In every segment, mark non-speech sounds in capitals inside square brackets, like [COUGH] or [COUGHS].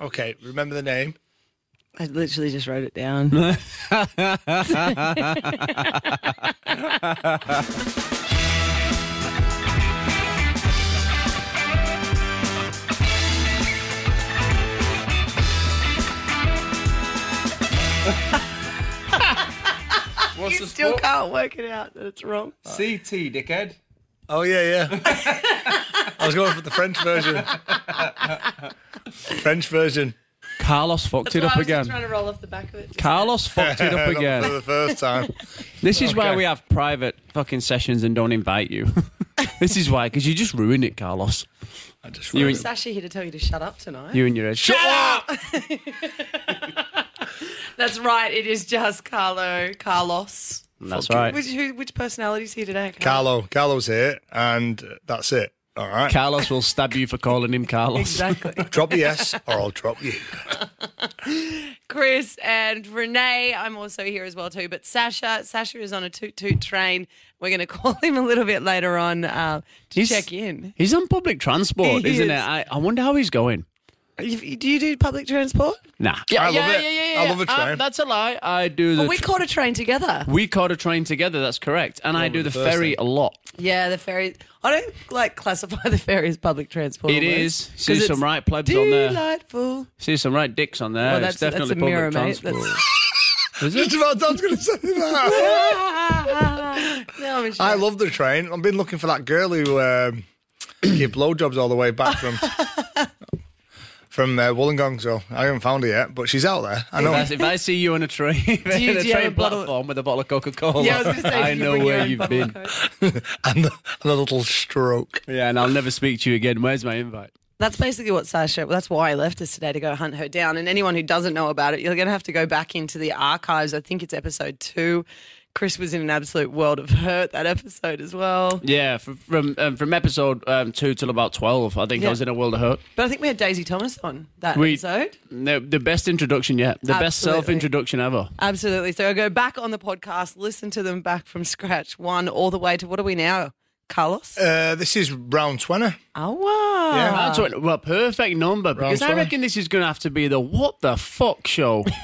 Okay, remember the name. I literally just wrote it down. [LAUGHS] What's you the still sport? can't work it out that it's wrong. CT, dickhead. Oh yeah, yeah. [LAUGHS] I was going for the French version. French version. Carlos fucked it up again. trying to roll off the back of it. Carlos fucked it up [LAUGHS] Not again. for the first time. This is why Okay. we have private fucking sessions and don't invite you. [LAUGHS] this is why, because you just ruin it, Carlos. I just You wrote and. Sasha here to tell you to shut up tonight. you and your head. Shut up! [LAUGHS] That's right. It is just Carlo, Carlos. That's right. Which who, which personality's here today? Carlo. Carlo's here, and that's it. All right. Carlos will stab you for calling him Carlos. Exactly. [LAUGHS] drop the S, or I'll drop you. Kris and Renee, I'm also here as well too. But Sasha, Sasha is on a toot toot train. We're going [LAUGHS] to call him a little bit later on uh, to He's- check in. He's on public transport, He isn't is. it? I, I wonder how he's going. You- Do you do public transport? Nah. I love it. I love a Uh, train. that's a lie. I do the. Well, we caught a train together. we caught a train together. That's correct, and I do the the first ferry thing. a lot. Yeah, the ferry. I don't like classify [LAUGHS] the ferry as public transport. It almost, is. 'cause See it's some right plebs on there. Delightful. See some right dicks on there. Well, it's that's- that's definitely a mirror, public mate. transport. That's- [LAUGHS] Is it? Just about I was going to say that. [LAUGHS] No, I'm I love the train. I've been looking for that girl who um, gave blowjobs all the way back from from uh, Wollongong. So I haven't found her yet, but she's out there. I If know. I, if I see you on a train, [LAUGHS] you- in a do you have train a bottle- platform with a bottle of Coca Cola, Yeah, I was going to say, I do you know where you've been. of Coke? [LAUGHS] and, and a little stroke. Yeah, and I'll never speak to you again. Where's my invite? That's basically what Sasha. Well, that's why I left us today to go hunt her down. And anyone who doesn't know about it, you're going to have to go back into the archives. I think it's episode two. Kris was in an absolute world of hurt that episode as well. Yeah, from from, um, from episode um, two till about twelve, I think Yeah. I was in a world of hurt. But I think we had Daisy Thomas on that We- episode. The, the best introduction yet, the best self introduction ever. Absolutely. So I go back on the podcast, listen to them back from scratch, one all the way to what are we now, Carlos? Uh, this is round 20. oh wow! Yeah. That's what, well, perfect number because I 20. reckon this is going to have to be the what the fuck show. [LAUGHS]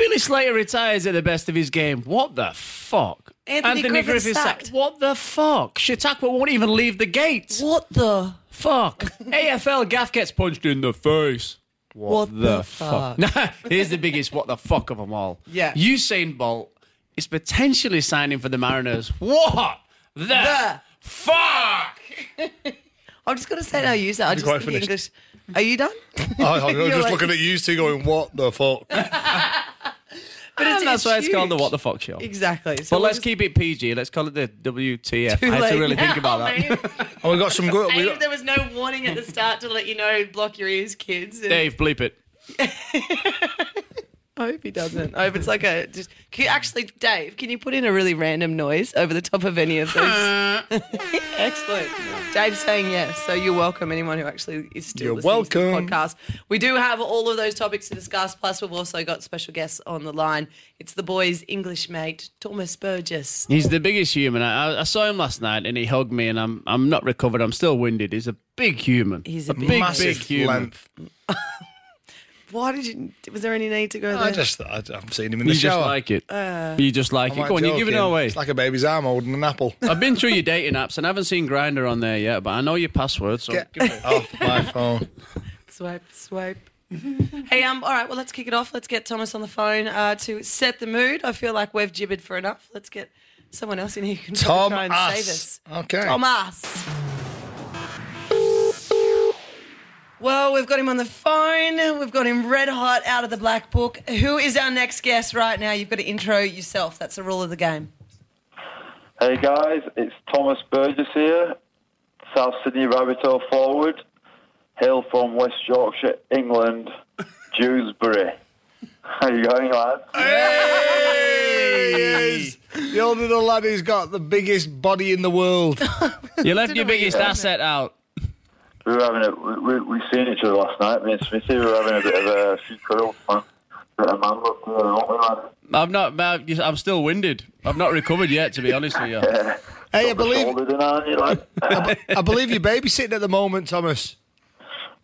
Billy Slater retires at the best of his game. What the fuck? Anthony Griffin sacked. What the fuck? Chautauqua won't even leave the gates. What the? Fuck. [LAUGHS] AFL Gaff gets punched in the face. What, the, fuck? [LAUGHS] Nah, here's the biggest what the fuck of them all. Yeah. Usain Bolt is potentially signing for the Mariners. What the, The- fuck? [LAUGHS] I'm just going to say no. Use that. I just quite think finished. English. Are you done? I, I'm You're just like- looking at you two going, what the fuck? But And that's why it's called the what the fuck show. Exactly. So But we'll let's just- keep it PG. Let's call it the WTF. Too I had late to really think about [LAUGHS] oh, that. man. Oh, we got some good. We Hey, got, there was no warning at the start to let you know, block your ears, kids. And Dave, bleep it. [LAUGHS] I hope he doesn't. I hope it's like a just. Can you, actually, Dave, can you put in a really random noise over the top of any of those? [LAUGHS] Excellent. Dave's saying yes, so you're welcome. Anyone who actually is still You're listening to welcome. the podcast. We do have all of those topics to discuss. Plus, we've also got special guests on the line. It's the boys' English mate, Thomas Burgess. He's the biggest human. I, I- I saw him last night and he hugged me, and I'm I'm not recovered. I'm still winded. He's a big human. He's a big- big, massive big human. length. [LAUGHS] Why did you? Was there any need to go there? I just, I, I've seen him in the You the just like it. Uh, you just like I'm it. not Go on, you're giving it away. It's like a baby's arm holding an apple. I've been through your dating apps and I haven't seen Grindr on there yet, but I know your password. So Get off my phone. [LAUGHS] Swipe, swipe. hey, um, all right, well, let's kick it off. Let's get Thomas on the phone uh, to set the mood. I feel like we've gibbered for enough. Let's get someone else in here who can Tom try and Ass. save us. Okay. Thomas. Well, we've got him on the phone. We've got him red hot out of the black book. Who is our next guest right now? You've got to intro yourself. That's the rule of the game. Hey guys, it's Thomas Burgess here, South Sydney Rabbitoh forward, hail from West Yorkshire, England, [LAUGHS] Dewsbury. How you going, lads? Hey, he is. The older the lad who's got the biggest body in the world. [LAUGHS] you left your biggest asset out. We were having a we, we, we seen each other last night. Me and Smithy were having a bit of a few cuddles, man. Bit of man love together, aren't we, lad? I'm not. I'm still winded. I've not recovered yet, to be honest with you. [LAUGHS] Hey, I believe Shouldered in, aren't you, lad? [LAUGHS] I believe you're babysitting at the moment, Thomas.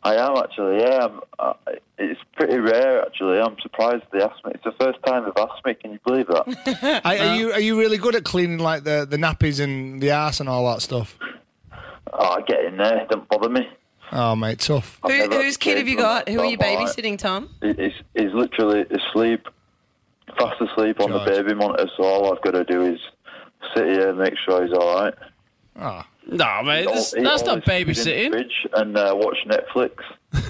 I am actually, yeah. I'm, I, it's pretty rare actually. I'm surprised they asked me. It's the first time they've asked me. Can you believe that? [LAUGHS] Are, are uh, you are you really good at cleaning like the, the nappies and the arse and all that stuff? Oh, I get in there. Don't bother me. Oh mate, tough. I've Who, whose kid have you got? Who are you babysitting, Tom? He- He's, he's literally asleep, fast asleep on George. the baby monitor. So all I've got to do is sit here and make sure he's all right. Oh. No, mate, that's, Eat that's not his food in the babysitting. fridge And uh, watch Netflix.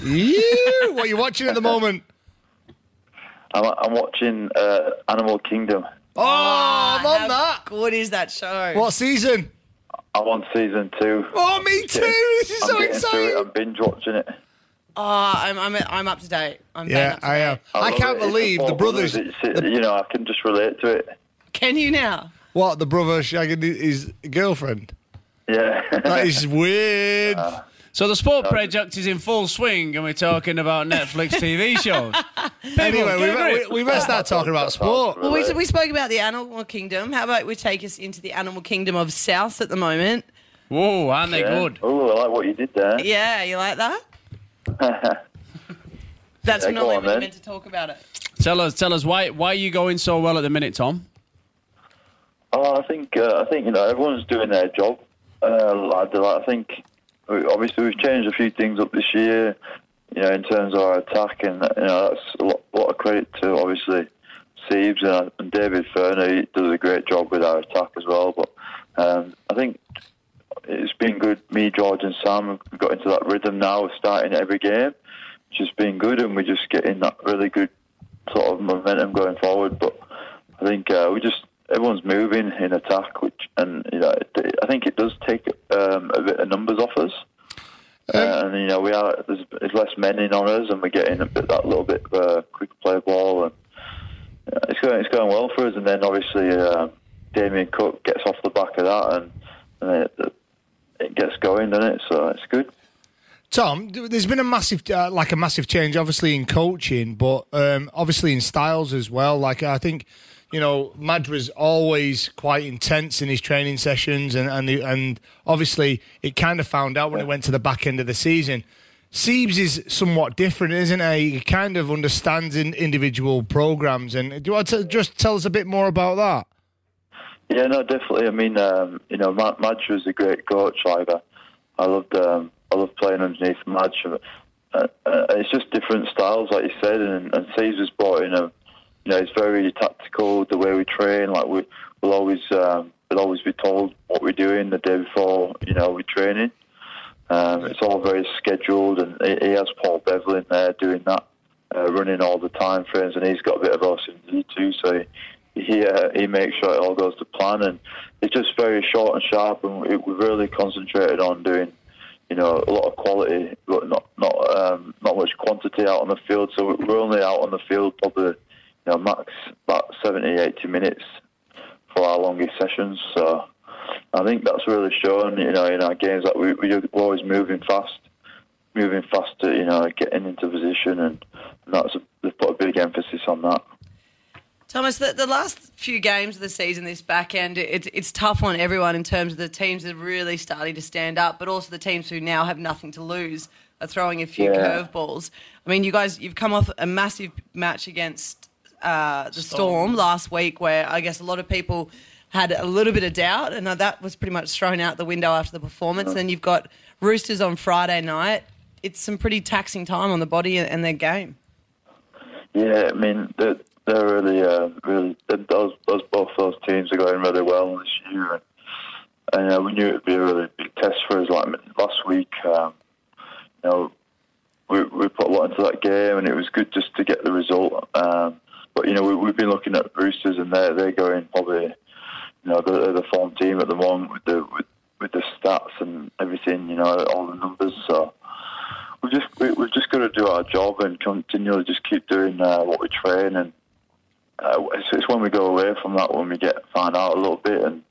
You, what are you watching at the moment? [LAUGHS] I'm, I'm watching uh, Animal Kingdom. Oh, I'm on How that. good is that show? What season? I'm on season two. Oh, me too. This is I'm so getting through it. exciting. I'm binge watching it. Oh, I'm, I'm, I'm up to date. I'm Yeah, up to I date. am. I love can't it. Believe the four brothers. It's, it- you know, I can just relate to it. Can you now? What the brother shagging his girlfriend? Yeah. That is [LAUGHS] weird. Uh, So the sport project is in full swing, and we're talking about Netflix TV [LAUGHS] shows. anyway, we, get a grip. we, we better start talking about sport. Well, we, we spoke about the animal kingdom. How about we take us into the animal kingdom of South at the moment? Whoa, aren't they good? Oh, I like what you did there. Yeah, you like that? [LAUGHS] That's Yeah, not go when on, we're meant to talk about it. Tell us, tell us why why are you going so well at the minute, Tom? Oh, I think uh, I think you know everyone's doing their job. Uh, I think we- obviously we've changed a few things up this year. You know, in terms of our attack, and you know that's a lot, lot of credit to obviously Siebes and, and David Furner. He does a great job with our attack as well. But um, I think it's been good. Me, George, and Sam have got into that rhythm now of starting every game, which has been good, and we're just getting that really good sort of momentum going forward. But I think uh, we just everyone's moving in attack, which and you know it, I think it does take um, a bit of numbers off us. Uh, and you know we are there's, there's less men in on us, and we're getting a bit that little bit of uh, quick play ball, and uh, it's going it's going well for us. And then obviously uh, Damien Cook gets off the back of that, and, and it, it gets going, doesn't it? So it's good. Tom, there's been a massive, uh, like a massive change, obviously in coaching, but um, obviously in styles as well. Like I think, you know, Madge was always quite intense in his training sessions, and and the, and obviously it kind of found out when it went to the back end of the season. Siebes is somewhat different, isn't he? He kind of understands in individual programs. And do you want to just tell us a bit more about that? Yeah, no, definitely. I mean, um, you know, Ma- Madge was a great coach. Like, I, I loved, um, I loved playing underneath Madge. Uh, uh, it's just different styles, like you said, and, and Caesar's brought in a, you know, it's very tactical. The way we train, like we, we'll always, um, we'll always be told what we're doing the day before, you know, we're training. Um, it's all very scheduled, and he, has Paul Bevel in there doing that, uh, running all the time frames, and he's got a bit of OCD too, so he, he, uh, he makes sure it all goes to plan, and it's just very short and sharp, and we, we've really concentrated on doing, you know, a lot of quality, but not not um, not much quantity out on the field. So we're only out on the field probably, you know, max about 70, 80 minutes for our longest sessions. So I think that's really shown, you know, in our games that we, we're always moving fast, moving faster, you know, getting into position, and, and that's a, they've put a big emphasis on that. Thomas, the, the last few games of the season, this back end, it, it's tough on everyone in terms of the teams that are really starting to stand up, but also the teams who now have nothing to lose are throwing a few Yeah. curveballs. I mean, you guys, you've come off a massive match against uh, the Storm last week, where I guess a lot of people had a little bit of doubt, and that was pretty much thrown out the window after the performance. And Then you've got Roosters on Friday night. It's some pretty taxing time on the body and their game. Yeah, I mean they're, they're really, uh, really those, those both those teams are going really well this year, and, and uh, we knew it'd be a really big test for us. Like last week, um, you know, we we put a lot into that game, and it was good just to get the result. Um, but you know, we, we've been looking at Roosters, and they're they're going probably, you know, they're the form team at the moment with the with, with the stats and everything, you know, all the numbers. So we just we, we've just got to do our job and continually just keep doing uh, what we train and uh, it's, it's when we go away from that when we get find out a little bit and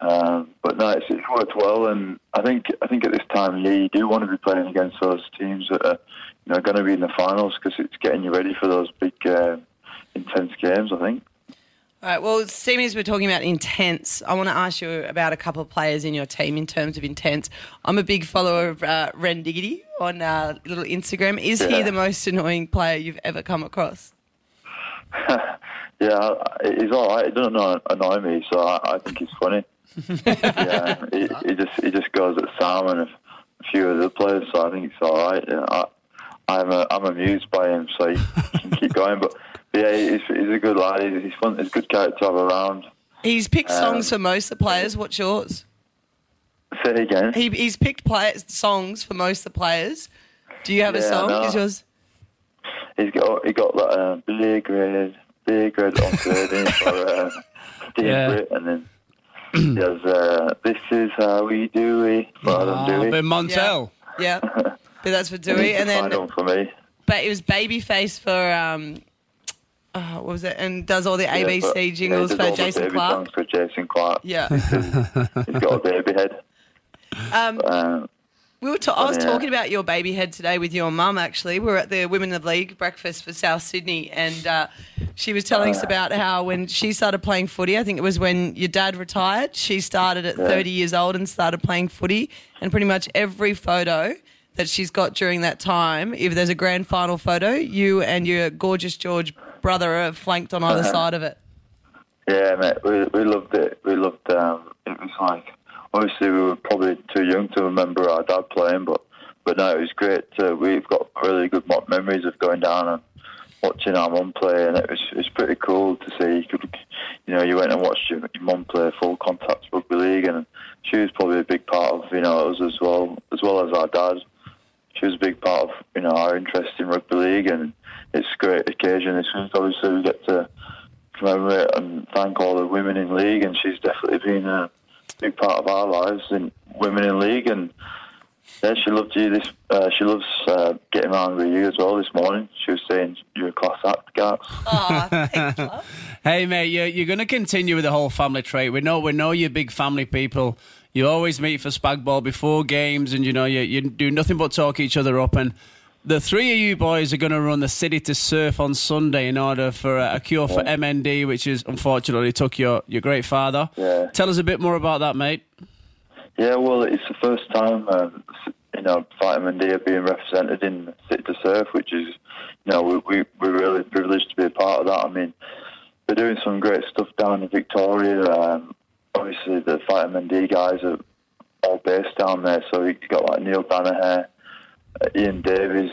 um, but no it's, it's worked well and I think I think at this time of year you do want to be playing against those teams that are you know going to be in the finals because it's getting you ready for those big uh, intense games I think All right. Well, seeing as we're talking about intense, I want to ask you about a couple of players in your team in terms of intense. I'm a big follower of uh, Ren Diggity on uh, little Instagram. Is he the most annoying player you've ever come across? [LAUGHS] Yeah, he's all right. He doesn't annoy, annoy me, so I, I think he's funny. [LAUGHS] yeah, he, he just he just goes at Sam and a, few of the players, so I think it's all right. Yeah, I, I'm a, I'm amused by him, so he can keep going. But yeah, he's, he's a good lad. He's, he's fun. He's a good character to have around. He's picked Um, songs for most of the players. What's yours? Say it again. He, he's picked players, songs for most of the players. Do you have a song? no. Is yours? He's got he got that uh, big red, big red on third in for uh, Steve Yeah. Britt, and then he has uh, this is how we do it for Adam Ah, Dewey. Ben Montel. Yeah. [LAUGHS] but that's for He Dewey. needs And then for me. but it was Babyface for um, oh, what was it? And does all the Yeah, ABC but- jingles he for all the Jason baby Clark. songs for Jason Clark. Yeah. [LAUGHS] He's got a [LAUGHS] baby head. Um, Uh, we were ta- I was Yeah. talking about your baby head today with your mum. Actually, we were at the Women of League breakfast for South Sydney, and uh, she was telling us about how when she started playing footy, I think it was when your dad retired. She started at 30 years old and started playing footy, and pretty much every photo that she's got during that time, if there's a grand final photo, you and your gorgeous George brother are flanked on either side of it. yeah, mate, we we loved it. We loved. Um, it was like obviously we were probably too young to remember our dad playing, but but no, it was great. To, we've got really good memories of going down and watching our mum play, and it was it was pretty cool to see. You could, you know, you went and watched your, your mum play full contact rugby league, and she was probably a big part of you know us as well, as well as our dad. She was a big part of you know our interest in rugby league, and it's a great occasion this week. Obviously, we get to commemorate and thank all the women in league, and she's definitely been a big part of our lives in women in league. And yeah, she loved you. This uh, she loves uh, getting around with you as well. This morning, she was saying you're a class act, Garth. Oh, thanks. [LAUGHS] Hey mate, you're, you're going to continue with the whole family trait. We know we know you're big family people. You always meet for spag ball before games, and you know you, you do nothing but talk each other up. And the three of you boys are going to run the city to surf on Sunday in order for a, a cure for MND, which is unfortunately took your your great father. Yeah. Tell us a bit more about that, mate. Yeah, well, it's the first time um, you know FightMND are being represented in City to Surf, which is you know we, we we're really privileged to be a part of that. I mean, they're doing some great stuff down in Victoria. Um, obviously, the FightMND guys are all based down there, so you've got like Neale Daniher, uh, Ian Davies,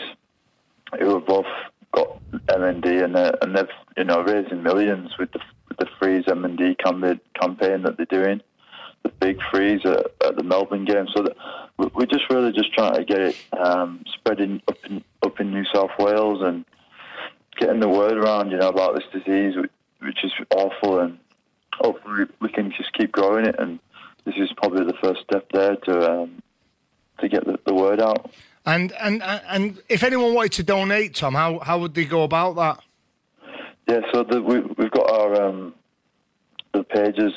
who have both got MND, and they're, and they've you know raising millions with the with the Freeze MND campaign that they're doing the big freeze at, at the Melbourne game. So we're just really just trying to get it um, spreading up in up in New South Wales and getting the word around, you know, about this disease, which, which is awful, and hopefully we can just keep growing it. And this is probably the first step there to um, to get the, the word out. And and and if anyone wanted to donate, Tom, how how would they go about that? Yeah, so the, we, we've got our um, the pages,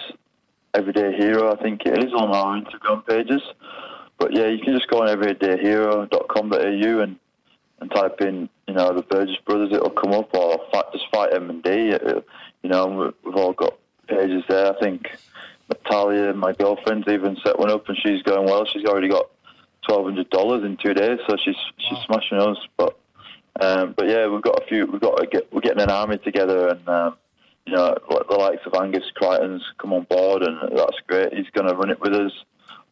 Everyday Hero, I think it is, on our Instagram pages. But yeah, you can just go on everydayhero.com.au and, and type in, you know, the Burgess Brothers, it'll come up, or fight, just fight MND. You know, we've all got pages there. I think Natalia, my girlfriend's even set one up and she's going well. She's already got $1,200 in two days, so she's, she's smashing us. But um, but yeah, we've got a few. We've got get. We're getting an army together, and um, you know, like the likes of Angus Crichton's come on board, and that's great. He's going to run it with us,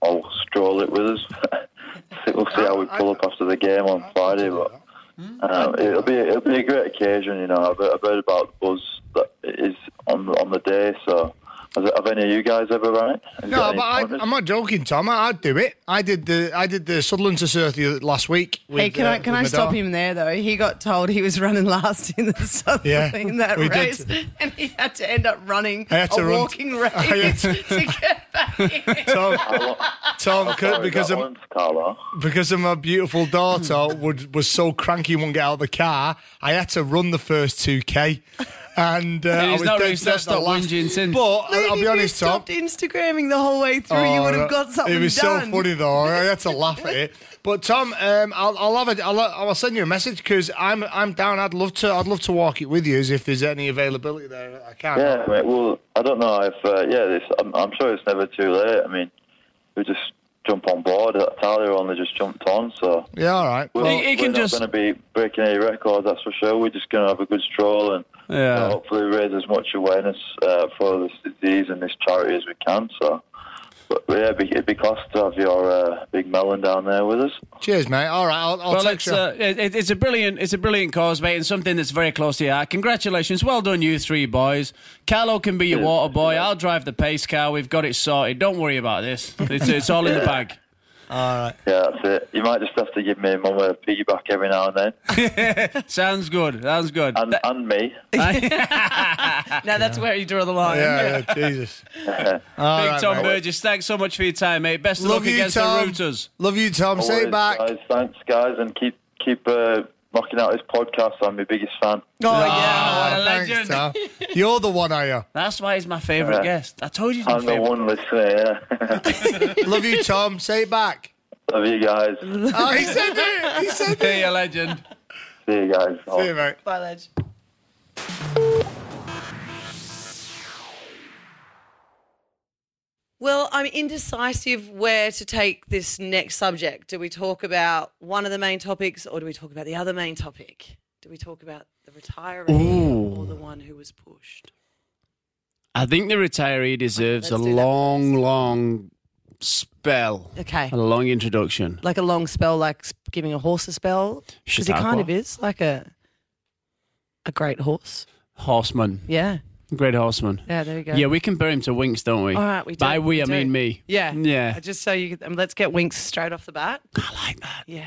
or stroll it with us. [LAUGHS] we'll see how we pull up after the game on Friday, but um, it'll be it'll be a great occasion. You know, I've, I've heard about the buzz that is on on the day. So, have any of you guys ever run it? Have No, but I, I'm not joking, Tom. I, I'd do it. I did the I did the Sutherland to Surf last week. With, Hey, can uh, I can I my stop him there though? He got told he was running last in the [LAUGHS] Southern Yeah, in that we did. race, [LAUGHS] and he had to end up running I had a run- walking [LAUGHS] race I to, get back in. Tom, Tom, could- because of one, because of my beautiful daughter would was so cranky wouldn't get out of the car. I had to run the first two k, and uh, I he's was not dead really set stopped the last- whinging since. But I'll, I'll Maybe be if honest, you Tom. stopped Instagramming the whole way through, you would have got something It was done. so funny though. I had to laugh at it. [LAUGHS] But Tom, um, I'll, I'll have a, I'll, I'll send you a message because I'm I'm down. I'd love to I'd love to walk it with you as if there's any availability there. I can. Yeah, mate. Well, I don't know if uh, yeah. This, I'm, I'm sure it's never too late. I mean, we just jump on board. Talia only just jumped on, so Yeah. All right. we're, Well, He- he can we're just- not going to be breaking any records. That's for sure. We're just going to have a good stroll and Yeah. hopefully raise as much awareness uh, for this disease and this charity as we can. So, but yeah, it'd be, it'd be class to have your uh, big melon down there with us. cheers, mate. All right. I'll, I'll Well, text it's, you. uh, it, it's a brilliant, it's a brilliant cause, mate, and something that's very close to your heart. Congratulations, well done, you three boys. Carlo can be your Cheers. water boy. I'll drive the pace car. We've got it sorted. Don't worry about this. It's, it's all in the bag. Yeah, that's it. You might just have to give me a mum a piggyback every now and then, [LAUGHS] Sounds good. Sounds good. and, and me. [LAUGHS] Now that's where you draw the line. yeah, [LAUGHS] yeah, Jesus. All Big right, Tom mate. Burgess, thanks so much for your time, mate. Best of Love luck you, against Tom. the Rooters. Love you, Tom. Say Always, it back. guys. Thanks, guys, and keep keep uh, knocking out his podcast. I'm your biggest fan. Oh, Oh, yeah. what a ah, thanks, legend. Tom. You're the one, are you? That's why he's my favourite Yeah. guest. I told you he's my I'm the favourite. one listener. Yeah. [LAUGHS] Love you, Tom. Say it back. Love you guys. [LAUGHS] Oh, he said it. He said Hey, it. you legend. See you guys. See you, mate. Bye, Ledge. Well, I'm indecisive where to take this next subject. Do we talk about one of the main topics or do we talk about the other main topic? Do we talk about the retiree or the one who was pushed? I think the retiree deserves a long, long spell. Okay. A long introduction. Like a long spell, like giving a horse a spell? Because he Chautauqua. kind of is like a a great horse. Horseman. Yeah. Great horseman. Yeah, there you go. Yeah, we compare him to Winx, don't we? All right, we do. By we, We I do. mean me. Yeah. Yeah. Just so you um, let's get Winx straight off the bat. I like that. Yeah.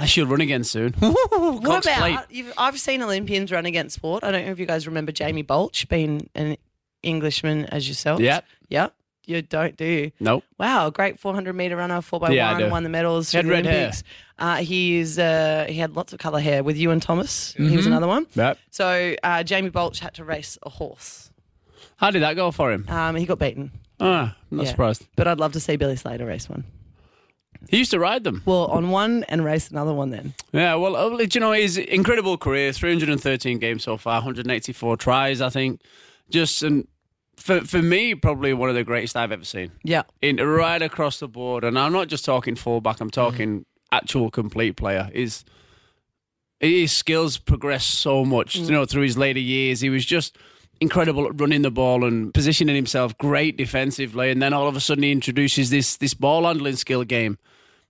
I should run again soon. What about I've seen Olympians run against sport. I don't know if you guys remember Jamie Baulch being an Englishman as yourself. Yep. Yep. You don't, do? Nope. Wow, great 400 meter runner, four by Yeah, I one, do. won the medals. Had for the red hair. Olympics. Uh, he is. Uh, he had lots of colour hair with you and Thomas. He Mm-hmm. was another one. Yep. So uh, Jamie Baulch had to race a horse. How did that go for him? Um, he got beaten. Ah, not Yeah. surprised. But I'd love to see Billy Slater race one. He used to ride them. Well, on one and race another one then. Yeah, well, uh, do you know, his incredible career, 313 games so far, 184 tries, I think. Just, and for, for me, probably one of the greatest I've ever seen. Yeah. In, right across the board. And I'm not just talking fullback, I'm talking actual complete player. His, his skills progressed so much, you know, through his later years. He was just incredible at running the ball and positioning himself great defensively. And then all of a sudden he introduces this, this ball handling skill game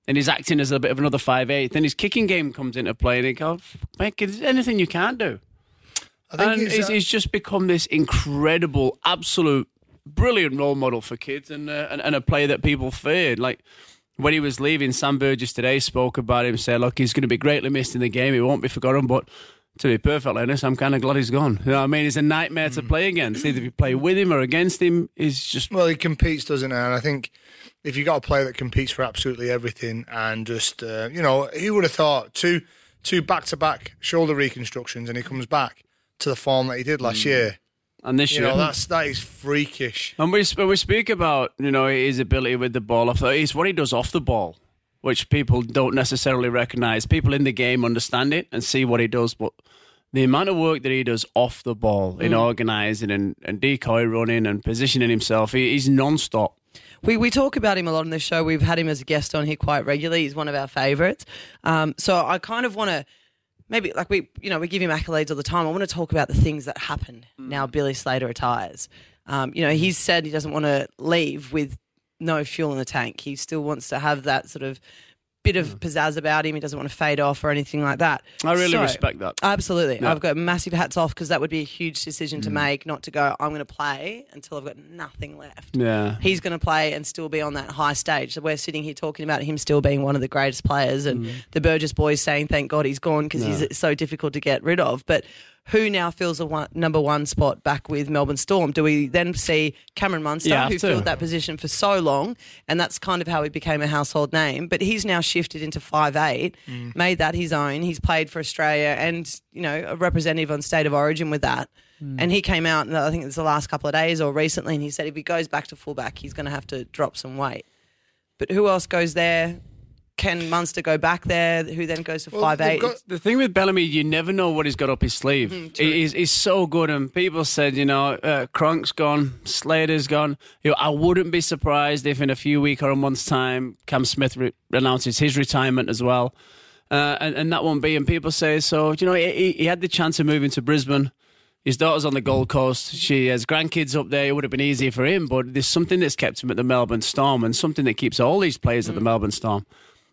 and he's acting as a bit of another five eight. Then his kicking game comes into play, and he goes, "Mate, is there anything you can't do?" I think And it's, he's, uh, he's just become this incredible, absolute, brilliant role model for kids, and uh, and, and a player that people feared. Like when he was leaving, Sam Burgess today spoke about him, said, "Look, he's going to be greatly missed in the game. He won't be forgotten, but." To be perfectly honest, I'm kind of glad he's gone. You know what I mean? He's a nightmare to play against. Either if you play with him or against him, he's just Well, he competes, doesn't he? And I think if you've got a player that competes for absolutely everything, and just uh, you know, who would have thought two two back to back shoulder reconstructions, and he comes back to the form that he did last year. and this You year. know, that's that is freakish. And we, when we speak about you know his ability with the ball off, it's what he does off the ball, which people don't necessarily recognise. People in the game understand it and see what he does, but the amount of work that he does off the ball in organising and, and decoy running and positioning himself, he, he's non-stop. We, we talk about him a lot on the show. We've had him as a guest on here quite regularly. He's one of our favourites. Um, so I kind of want to maybe like we you know we give him accolades all the time. I want to talk about the things that happen now. Billy Slater retires. Um, you know he's said he doesn't want to leave with no fuel in the tank. He still wants to have that sort of bit of mm. pizzazz about him. He doesn't want to fade off or anything like that. I really So- respect that. Absolutely. Yeah. I've got massive hats off because that would be a huge decision to mm. make, not to go, I'm going to play until I've got nothing left. Yeah. He's going to play and still be on that high stage. So we're sitting here talking about him still being one of the greatest players and mm. the Burgess boys saying, thank God he's gone because he's so difficult to get rid of. But who now fills a one, number one spot back with Melbourne Storm? Do we then see Cameron Munster, have who filled that position for so long, and that's kind of how he became a household name. But he's now shifted into five eight, mm. made that his own. He's played for Australia and you know a representative on state of origin with that. Mm. And he came out, and I think it's the last couple of days or recently, and he said if he goes back to fullback, he's going to have to drop some weight. But who else goes there? Can Munster go back there? Who then goes to Well, five they've eight? got- The thing with Bellamy, you never know what he's got up his sleeve. He- he's, he's so good, and people said, you know, uh, Cronk's gone, Slater's gone. You know, I wouldn't be surprised if in a few weeks or a month's time, Cam Smith re- announces his retirement as well, uh, and, and that won't be. And people say, so you know, he, he had the chance of moving to Brisbane. His daughter's on the Gold Coast. She has grandkids up there. It would have been easier for him, but there's something that's kept him at the Melbourne Storm, and something that keeps all these players at the Melbourne Storm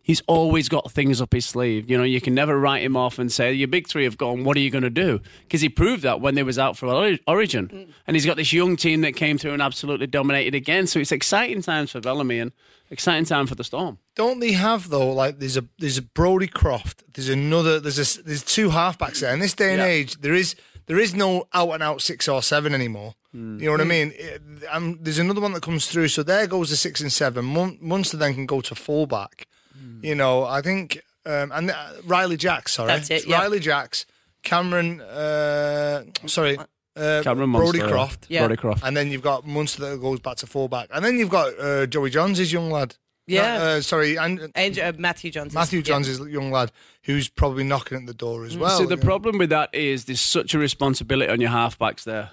he's always got things up his sleeve. You know, you can never write him off and say, your big three have gone, what are you going to do? Because he proved that when they was out for Ori- Origin. And he's got this young team that came through and absolutely dominated again. So it's exciting times for Bellamy and exciting time for the Storm. Don't they have though? Like there's a there's a Brodie Croft. There's another. There's a there's two halfbacks there. In this day and Yeah. age, there is there is no out and out six or seven anymore. Hmm. You know what I mean? It- um, there's another one that comes through. So there goes the six and seven. Mun- Munster then can go to fullback. Hmm. You know, I think um, and uh, Ryley Jacks. Sorry, That's it, yeah. Ryley Jacks, Cameron. Uh, sorry, uh, Cameron Brodie Munster, Croft. Yeah. Brodie Croft. And then you've got Munster that goes back to fullback, and then you've got uh, Joey Johns, his young lad. Yeah. No, uh, sorry, and Andrew, uh, Matthew Johns. is- Matthew yeah. Johns is a young lad who's probably knocking at the door as well. See, the you know. problem with that is there's such a responsibility on your halfbacks there.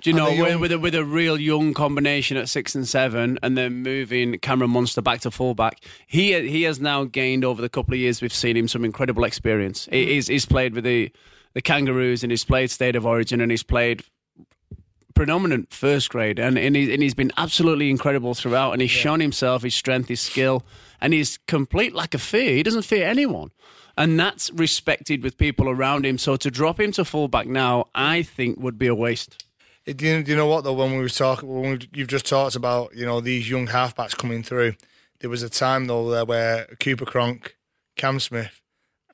Do you And know, the with, young- with, a, with a real young combination at six and seven, and then moving Cameron Munster back to fullback, he he has now gained over the couple of years we've seen him some incredible experience. He- mm-hmm. He's, he's played with the, the Kangaroos, and he's played State of Origin, and he's played predominant first grade, and and, he, and he's been absolutely incredible throughout. And he's shown himself his strength, his skill, and his complete lack of fear. He doesn't fear anyone, and that's respected with people around him. So to drop him to fullback now, I think would be a waste. Do you, do you know what though? When we were talking, when we, you've just talked about you know these young halfbacks coming through, there was a time though there where Cooper Cronk, Cam Smith,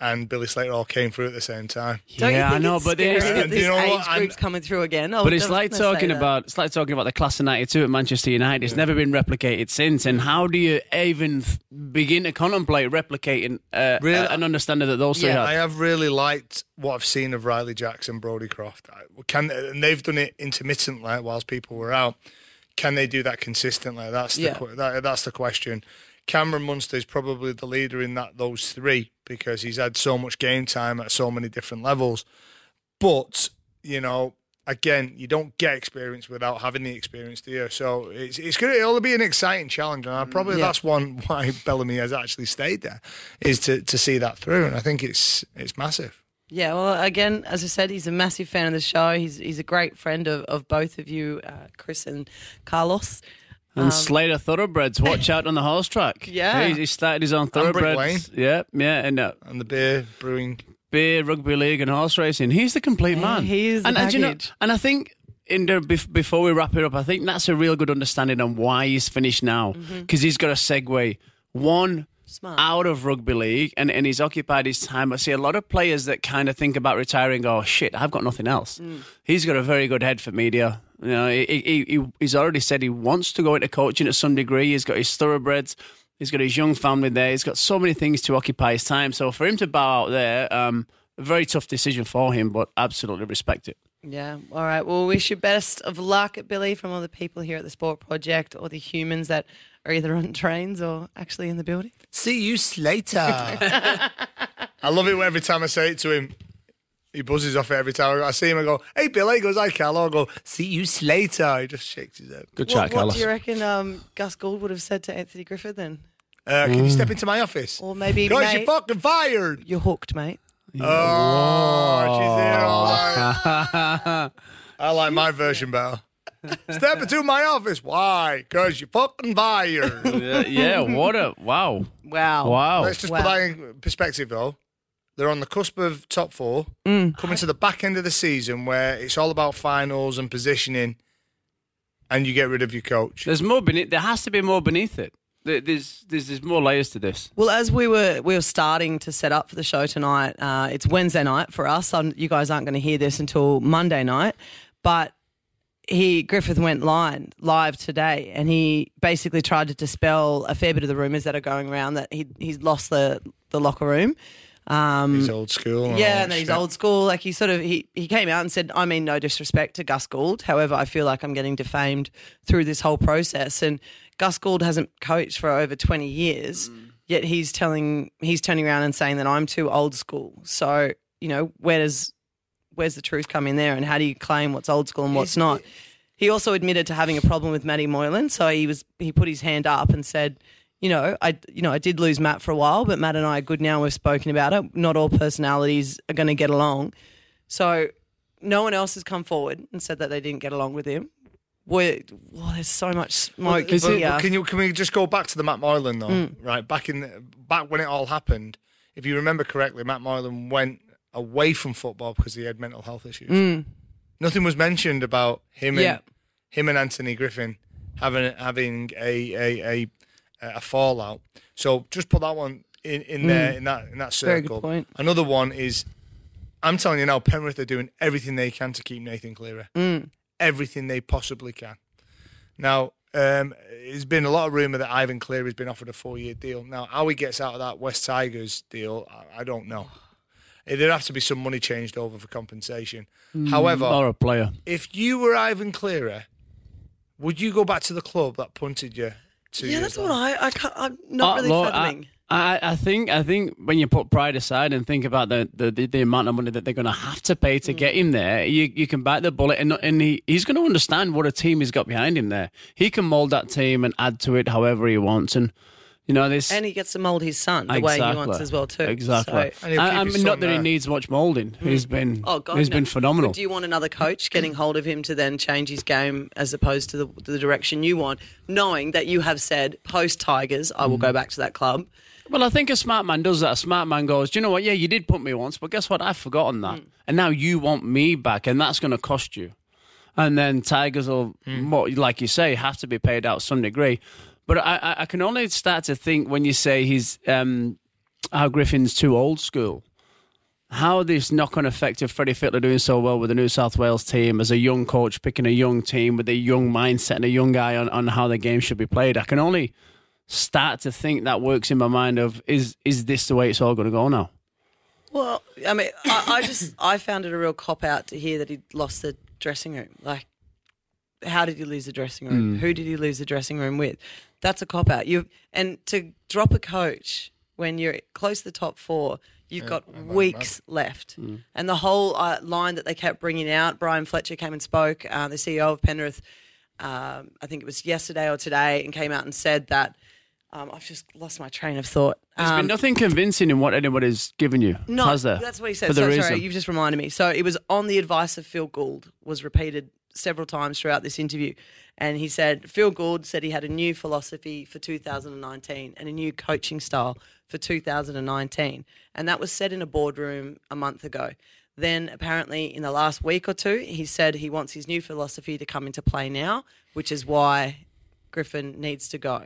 and Billy Slater all came through at the same time. Don't yeah, I know, but scary there's- that And this you know age what? Group's coming through again. Oh, But it's like talking about it's like talking about the class of '92 at Manchester United. It's never been replicated since. And how do you even begin to contemplate replicating uh, Really? uh, an understanding that those three Yeah, had? I have really liked what I've seen of Riley Jackson, Brodie Croft. I- Can and they've done it intermittently whilst people were out. Can they do that consistently? That's the Yeah. que- that, that's the question. Cameron Munster is probably the leader in that those three because he's had so much game time at so many different levels. But you know, again, you don't get experience without having the experience, do you? So it's it's gonna it'll be an exciting challenge, and I probably Yeah. that's one [LAUGHS] why Bellamy has actually stayed there is to to see that through, and I think it's it's massive. Yeah, well, again, as I said, he's a massive fan of the show. He's he's a great friend of, of both of you, uh, Kris and Carlos. And um, Slater Thoroughbreds, watch out on the horse track. [LAUGHS] Yeah. he, he started his own Brick Thoroughbreds. Yeah, yeah, and uh, And the beer brewing. beer, rugby league, and horse racing. He's the complete man. he is the and, and, you know, package. and I think in the, before we wrap it up, I think that's a real good understanding on why he's finished now mm-hmm. because he's got a segue one Smart. out of rugby league and, and he's occupied his time. I see a lot of players that kind of think about retiring. Go, "Oh, shit, I've got nothing else. Mm. He's got a very good head for media. You know, he, he, he, he's already said he wants to go into coaching at some degree. He's got his thoroughbreds. He's got his young family there. He's got so many things to occupy his time. So for him to bow out there, um, a very tough decision for him, but absolutely respect it. Yeah. All right. Well, wish you best of luck, Billy, from all the people here at the Sport Project or the humans that are either on trains or actually in the building. See you later. [LAUGHS] I love it every time I say it to him. He buzzes off it every time I see him. I go, "Hey, Billy." He goes, "Hi, Carlo." I go, "See you later." He just shakes his head. Good What, chat, what Carlos. do you reckon um, Gus Gould would have said to Anthony Griffin then? Uh, can you step into my office? Or maybe, Guys, mate, you're fucking fired. you're hooked, mate. Oh, she's here. All right. [LAUGHS] I like my version better. Step into my office. Why? Because you're fucking fired. yeah, yeah, what a wow. Wow. Wow. Let's just Wow. put that in perspective, though. They're on the cusp of top four, Mm. coming to the back end of the season where it's all about finals and positioning, and you get rid of your coach. There's more beneath there has to be more beneath it. There's there's, there's more layers to this. Well, as we were we were starting to set up for the show tonight, uh, it's Wednesday night for us. Um, you guys aren't going to hear this until Monday night, but he Griffin went live live today, and he basically tried to dispel a fair bit of the rumours that are going around that he he's lost the the locker room. Um, He's old school. yeah, and he's old school. Like he sort of he he came out and said, "I mean, no disrespect to Gus Gould. However, I feel like I'm getting defamed through this whole process." And Gus Gould hasn't coached for over 20 years. Yet he's telling he's turning around and saying that I'm too old school. So you know where does where's the truth come in there, and how do you claim what's old school and what's not? He also admitted to having a problem with Matty Moylan, so he was he put his hand up and said, you know, I you know I did lose Matt for a while, but Matt and I are good now. We've spoken about it. Not all personalities are going to get along, so no one else has come forward and said that they didn't get along with him. We're, well, there's so much smoke here. Can you can we just go back to the Matt Moylan though? Mm. Right back in the, back when it all happened, if you remember correctly, Matt Moylan went away from football because he had mental health issues. Nothing was mentioned about him Mm. Yeah. and him and Anthony Griffin having having a a a, a fallout. So just put that one in, in there in that in that Mm. Very good circle. point. Another one is I'm telling you now, Penrith are doing everything they can to keep Nathan Cleary. Mm. Everything they possibly can. Now, um, there's been a lot of rumour that Ivan Cleary has been offered a four year deal. Now, how he gets out of that West Tigers deal, I, I don't know. There'd have to be some money changed over for compensation. However, Or a player. if you were Ivan Cleary, would you go back to the club that punted you? Two yeah, years that's what? I, I can't, I'm not Uh, really Lord, fathoming. I, I, I think I think when you put pride aside and think about the, the, the, the amount of money that they're going to have to pay to get him there, you, you can bite the bullet and and he, he's going to understand what a team he's got behind him there. He can mould that team and add to it however he wants, and you know this. and he gets to mould his son the way he wants as well too. Exactly. So- And he'll I, keep I his mean, son not that he there. needs much moulding. He's been Oh God, he's no. been phenomenal. But do you want another coach getting hold of him to then change his game as opposed to the, the direction you want, knowing that you have said post Tigers, I will go Mm. back to that club. Well, I think a smart man does that. A smart man goes, Do you know what? Yeah, you did put me once, but guess what? I've forgotten that. Mm. And now you want me back, and that's going to cost you. And then Tigers will, more, like you say, have to be paid out to some degree. But I, I, can only start to think when you say he's um, how Griffin's too old school. How this knock-on effect of Freddie Fittler doing so well with the New South Wales team as a young coach, picking a young team with a young mindset and a young guy on, on how the game should be played. I can only start to think that works in my mind of is is this the way it's all going to go now? Well, I mean, I, I just I found it a real cop out to hear that he'd lost the dressing room. Like, how did you lose the dressing room? Who did you lose the dressing room with? That's a cop out. You and to drop a coach when you're close to the top four, you've got weeks left. And the whole uh, line that they kept bringing out, Brian Fletcher came and spoke, uh, the CEO of Penrith. Um, I think it was yesterday or today, and came out and said that. Um, I've just lost my train of thought. There's Um, been nothing convincing in what anybody's given you, no, has there? that's what he said. For the So, reason. sorry, you've just reminded me. So it was on the advice of Phil Gould, was repeated several times throughout this interview. And he said, Phil Gould said he had a new philosophy for 2019 and a new coaching style for 2019. And that was said in a boardroom a month ago. Then, apparently, in the last week or two, he said he wants his new philosophy to come into play now, which is why Griffin needs to go.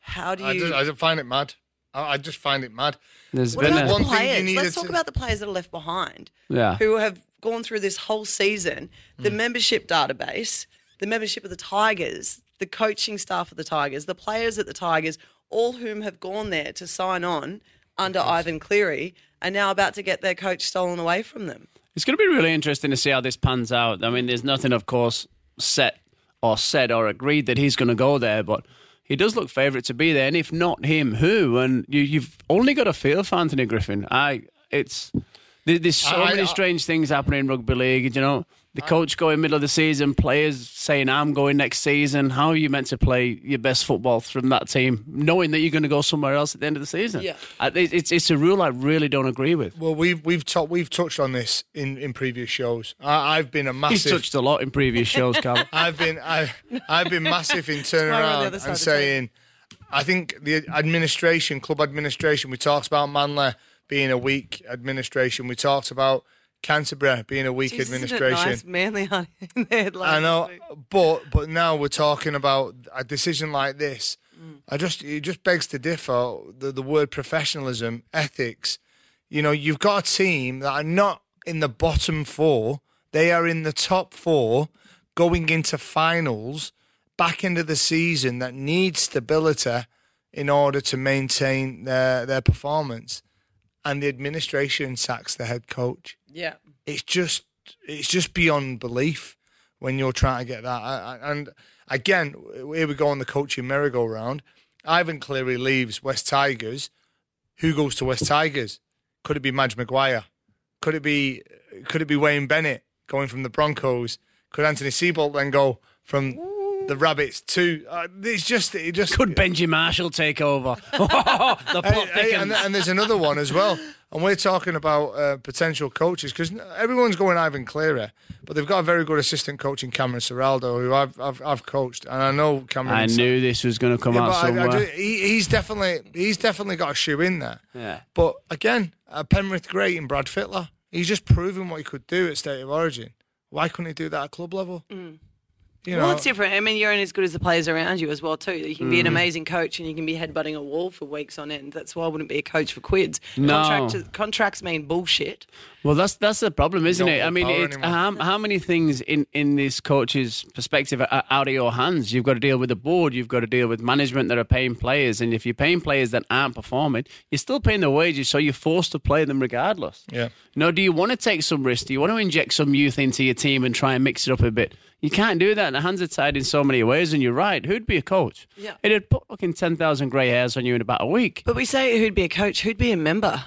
How do you. I just, I just find it mad. I, I just find it mad. There's What been about a, the One thing you players? Let's talk to- about the players that are left behind. Yeah. Who have gone through this whole season, the Hmm. membership database, the membership of the Tigers, the coaching staff of the Tigers, the players at the Tigers, all whom have gone there to sign on under Ivan Cleary, are now about to get their coach stolen away from them. It's going to be really interesting to see how this pans out. I mean, there's nothing, of course, set or said or agreed that he's going to go there, but he does look favourite to be there. And if not him, who? And you, you've only got to feel for Anthony Griffin. I, it's there's so I- many I- strange things happening in rugby league. You know, the coach going middle of the season, players saying I'm going next season. How are you meant to play your best football from that team, knowing that you're going to go somewhere else at the end of the season? Yeah. It- it's it's a rule I really don't agree with. Well, we've we've talked we've touched on this in, in previous shows. I, I've been a massive. He's massive. touched a lot in previous shows, Carl. [LAUGHS] I've been I, I've been massive in turning why we're on the around and of the saying, I think the administration, club administration. We talked about Manly being a weak administration. We talked about Canterbury being a weak isn't administration. nice? [LAUGHS] In the headlines. I know, but but now we're talking about a decision like this. Mm. I just it just begs to differ. The the word professionalism, ethics. You know, you've got a team that are not in the bottom four; they are in the top four, going into finals, back into the season that need stability in order to maintain their their performance. And the administration sacks the head coach Yeah. it's just it's just beyond belief when you're trying to get that. I, I, and again, here we go on the coaching merry-go-round. Ivan Cleary leaves West Tigers. Who goes to West Tigers? Could it be Madge Maguire? Could it be could it be Wayne Bennett going from the Broncos? Could Anthony Seibold then go from the Rabbits too. Uh, it's just it just Could Benji Marshall take over? [LAUGHS] the plot Hey, hey, and, and there's another one as well. And we're talking about uh, potential coaches because everyone's going Ivan Cleary, but they've got a very good assistant coach in Cameron Ciraldo, who I've, I've I've coached, and I know Cameron. I knew this was going to come Yeah, out but I- I somewhere. ju- he, he's definitely he's definitely got a shoe in there. yeah. But again, uh, Penrith great in Brad Fittler. He's just proven what he could do at State of Origin. Why couldn't he do that at club level? You know, Well, it's different. I mean, you're only as good as the players around you as well, too. You can be Mm. an amazing coach and you can be headbutting a wall for weeks on end. That's why I wouldn't be a coach for quids. No. Contract, contracts mean bullshit. Well, that's that's the problem, isn't don't it? I mean, power it's, how, how many things in, in this coach's perspective are out of your hands? You've got to deal with the board, you've got to deal with management that are paying players, and if you're paying players that aren't performing, you're still paying the wages, so you're forced to play them regardless. Yeah. You know, do you want to take some risk? Do you want to inject some youth into your team and try and mix it up a bit? You can't do that. And the hands are tied in so many ways, and you're right. Who'd be a coach? Yeah. It'd put fucking 10,000 grey hairs on you in about a week. But we say who'd be a coach, who'd be a member?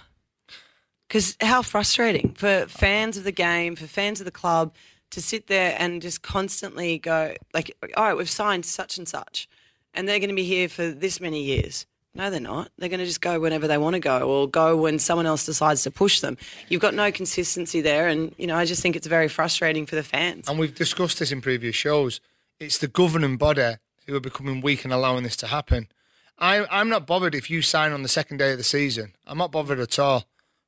Because how frustrating for fans of the game, for fans of the club to sit there and just constantly go, like, all right, we've signed such and such, and they're going to be here for this many years. No, they're not. They're going to just go whenever they want to go or go when someone else decides to push them. You've got no consistency there. And, you know, I just think it's very frustrating for the fans. and we've discussed this in previous shows. It's the governing body who are becoming weak and allowing this to happen. I, I'm not bothered if you sign on the second day of the season. I'm not bothered at all.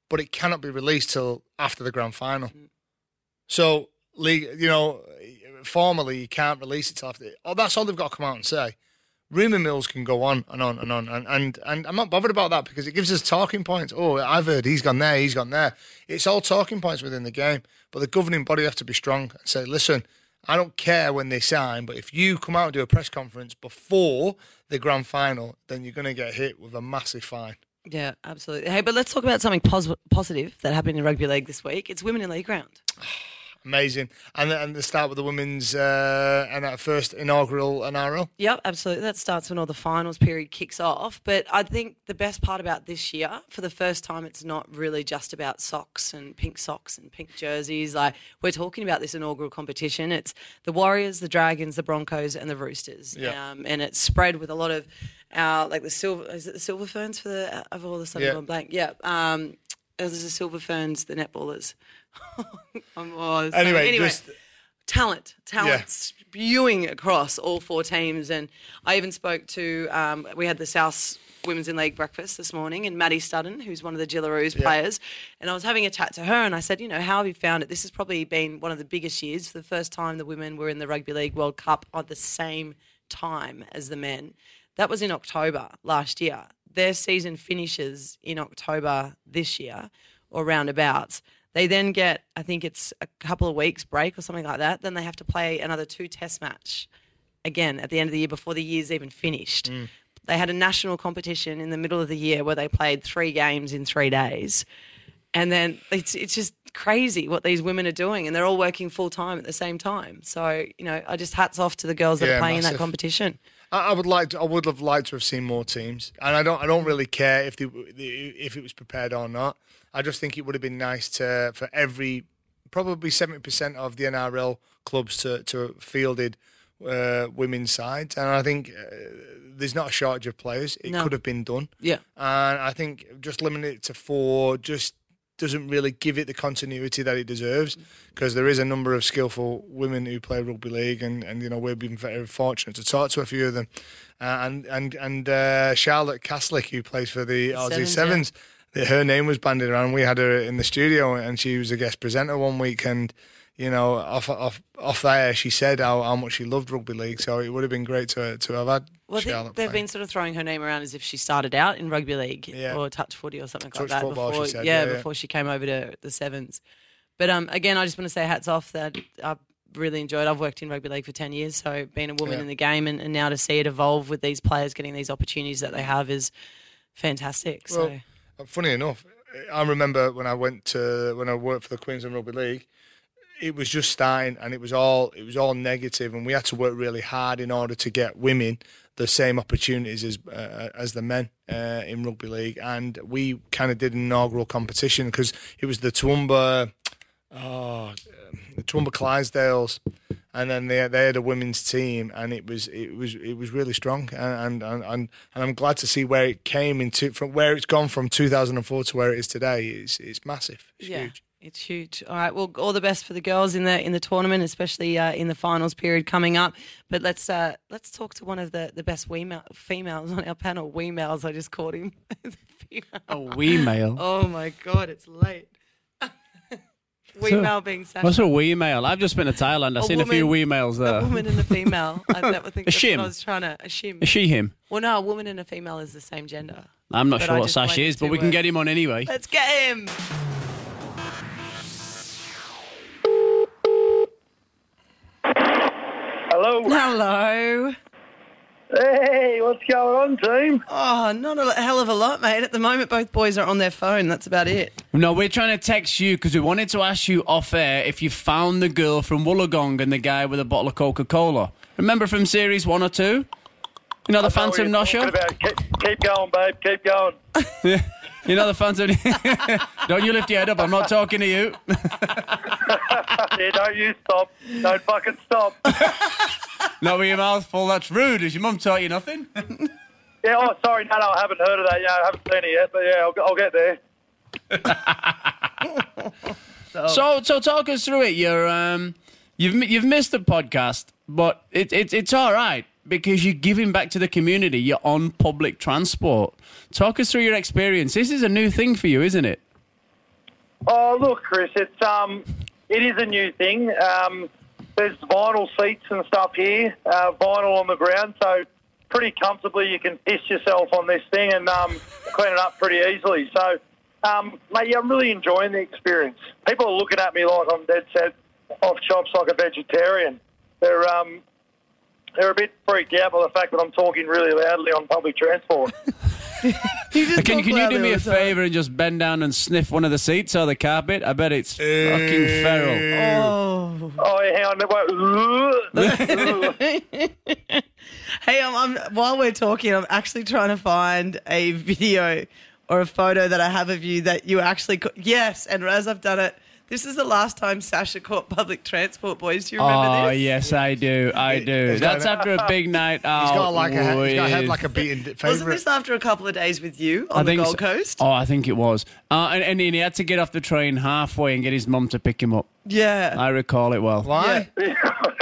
But it cannot be released till after the grand final. Mm. So, league, you know, formally you can't release it till after. Oh, that's all they've got to come out and say. Rumor mills can go on and on and on, and, and and I'm not bothered about that because it gives us talking points. Oh, I've heard he's gone there, he's gone there. It's all talking points within the game. But the governing body have to be strong and say, listen, I don't care when they sign, but if you come out and do a press conference before the grand final, then you're going to get hit with a massive fine. Yeah, absolutely. Hey, but let's talk about something pos- positive that happened in rugby league this week. It's women in league round. [SIGHS] [SIGHS] [SIGHS] Amazing. And and the start with the women's uh, and that first inaugural NRL. Yep, absolutely. That starts when all the finals period kicks off. But I think the best part about this year, for the first time, it's not really just about socks and pink socks and pink jerseys. Like we're talking about this inaugural competition. It's the Warriors, the Dragons, the Broncos, and the Roosters. Yeah. Um, and it's spread with a lot of our like the silver. Is it the Silver Ferns for the? I've all of a sudden Yeah. gone blank. Yeah. Um, there's the Silver Ferns, the netballers. [LAUGHS] I'm, oh, Anyway, anyway just talent, talent Yeah. spewing across all four teams. And I even spoke to, um, we had the South Women's in League breakfast this morning, and Maddie Studdon, who's one of the Jillaroos players. And I was having a chat to her, and I said, you know, how have you found it? This has probably been one of the biggest years. For the first time, the women were in the Rugby League World Cup at the same time as the men. That was in October last year. Their season finishes in October this year, or roundabouts. They then get, I think it's a couple of weeks break or something like that. Then they have to play another two test match again at the end of the year before the year's even finished. Mm. They had a national competition in the middle of the year where they played three games in three days. And then it's, it's just crazy what these women are doing, and they're all working full time at the same time. So, you know, I just hats off to the girls that Yeah, are playing in that competition. I, I would like to, I would have liked to have seen more teams, and I don't I don't really care if they, if it was prepared or not. I just think it would have been nice to for every probably seventy percent of the NRL clubs to to fielded uh, women's sides, and I think uh, there's not a shortage of players. It No. could have been done, Yeah. and I think just limiting it to four just doesn't really give it the continuity that it deserves because there is a number of skillful women who play rugby league and, and you know we've been very fortunate to talk to a few of them. Uh, and and and uh, Charlotte Caslick who plays for the Aussie Sevens, that her name was bandied around. We had her in the studio and she was a guest presenter one week and you know off off off there she said how, how much she loved rugby league so it would have been great to to have had Well, I Charlotte they've play. been sort of throwing her name around as if she started out in rugby league Yeah. or touch footy or something Touch like that football, before, yeah, yeah, before she came over to the sevens. But um, again, I just want to say hats off that I've really enjoyed. I've worked in rugby league for ten years, so being a woman Yeah. in the game and, and now to see it evolve with these players getting these opportunities that they have is fantastic. Well, Uh, Funny enough, I remember when I went to when I worked for the Queensland Rugby League. It was just starting, and it was all it was all negative, and we had to work really hard in order to get women the same opportunities as uh, as the men uh, in rugby league, and we kind of did an inaugural competition because it was the Toowoomba, oh, the Toowoomba Clydesdales, and then they they had a women's team, and it was it was it was really strong, and and and, and I'm glad to see where it came into from where it's gone from 2004 to where it is today. It's it's massive, it's yeah. huge. It's huge. All right. Well, all the best for the girls in the in the tournament, especially uh, in the finals period coming up. But let's uh, let's talk to one of the, the best female, females on our panel. Females, I just called him. [LAUGHS] A wee male. Oh my god, it's late. [LAUGHS] Female being Sasha. What's a wee male? I've just been to Thailand. I've A seen a few woman- wee males a there. woman and a female. [LAUGHS] I, that, I think that's shim. I was trying to a shim. Is she him? Well, no, a woman and a female is the same gender. I'm not But sure what Sash is, but we can get him on anyway. Let's get him. Hello. Hello. Hey, what's going on, team? Oh, not a hell of a lot, mate. At the moment, both boys are on their phone. That's about it. No, we're trying to text you because we wanted to ask you off air if you found the girl from Wollongong and the guy with a bottle of Coca Cola. Remember from series one or two? You know the Phantom What are you Nosher? Keep, keep going, babe. Keep going. Yeah. [LAUGHS] You know the Phantom. [LAUGHS] Don't you lift your head up. I'm not talking to you. [LAUGHS] yeah, don't you stop. Don't fucking stop. [LAUGHS] Not with your mouth full. That's rude. Has your mum taught you nothing? [LAUGHS] Yeah, oh, sorry. No, no, I haven't heard of that. Yeah, I haven't seen it yet, but yeah, I'll, I'll get there. [LAUGHS] So, so talk us through it. You're, um, you've you've missed the podcast, but it, it it's all right because you're giving back to the community. You're on public transport. Talk us through your experience. This is a new thing for you, isn't it? Oh, look, Kris, it's um, it is a new thing. Um, there's vinyl seats and stuff here, uh, vinyl on the ground, so pretty comfortably you can piss yourself on this thing and um, clean it up pretty easily. So, um, mate, yeah, I'm really enjoying the experience. People are looking at me like I'm dead set off chops like a vegetarian. They're um, they're a bit freaked out by the fact that I'm talking really loudly on public transport. [LAUGHS] [LAUGHS] You just Can, talk can you do me a favour and just bend down and sniff one of the seats or the carpet? I bet it's fucking feral. Oh. oh, yeah, hang on. Wait. Hey, I'm, I'm, while we're talking, I'm actually trying to find a video or a photo that I have of you that you actually. Co- yes, and as I've done it, this is the last time Sasha caught public transport. Boys, do you remember this? Oh this? yes, I do. I do. He's got That's after a [LAUGHS] big night out. He's got like a he's got a head with- like a beaten Wasn't favourite. this after a couple of days with you on I the Gold so. Coast? Oh, I think it was. Uh, and, and he had to get off the train halfway and get his mum to pick him up. Yeah. I recall it well. Why? [LAUGHS] that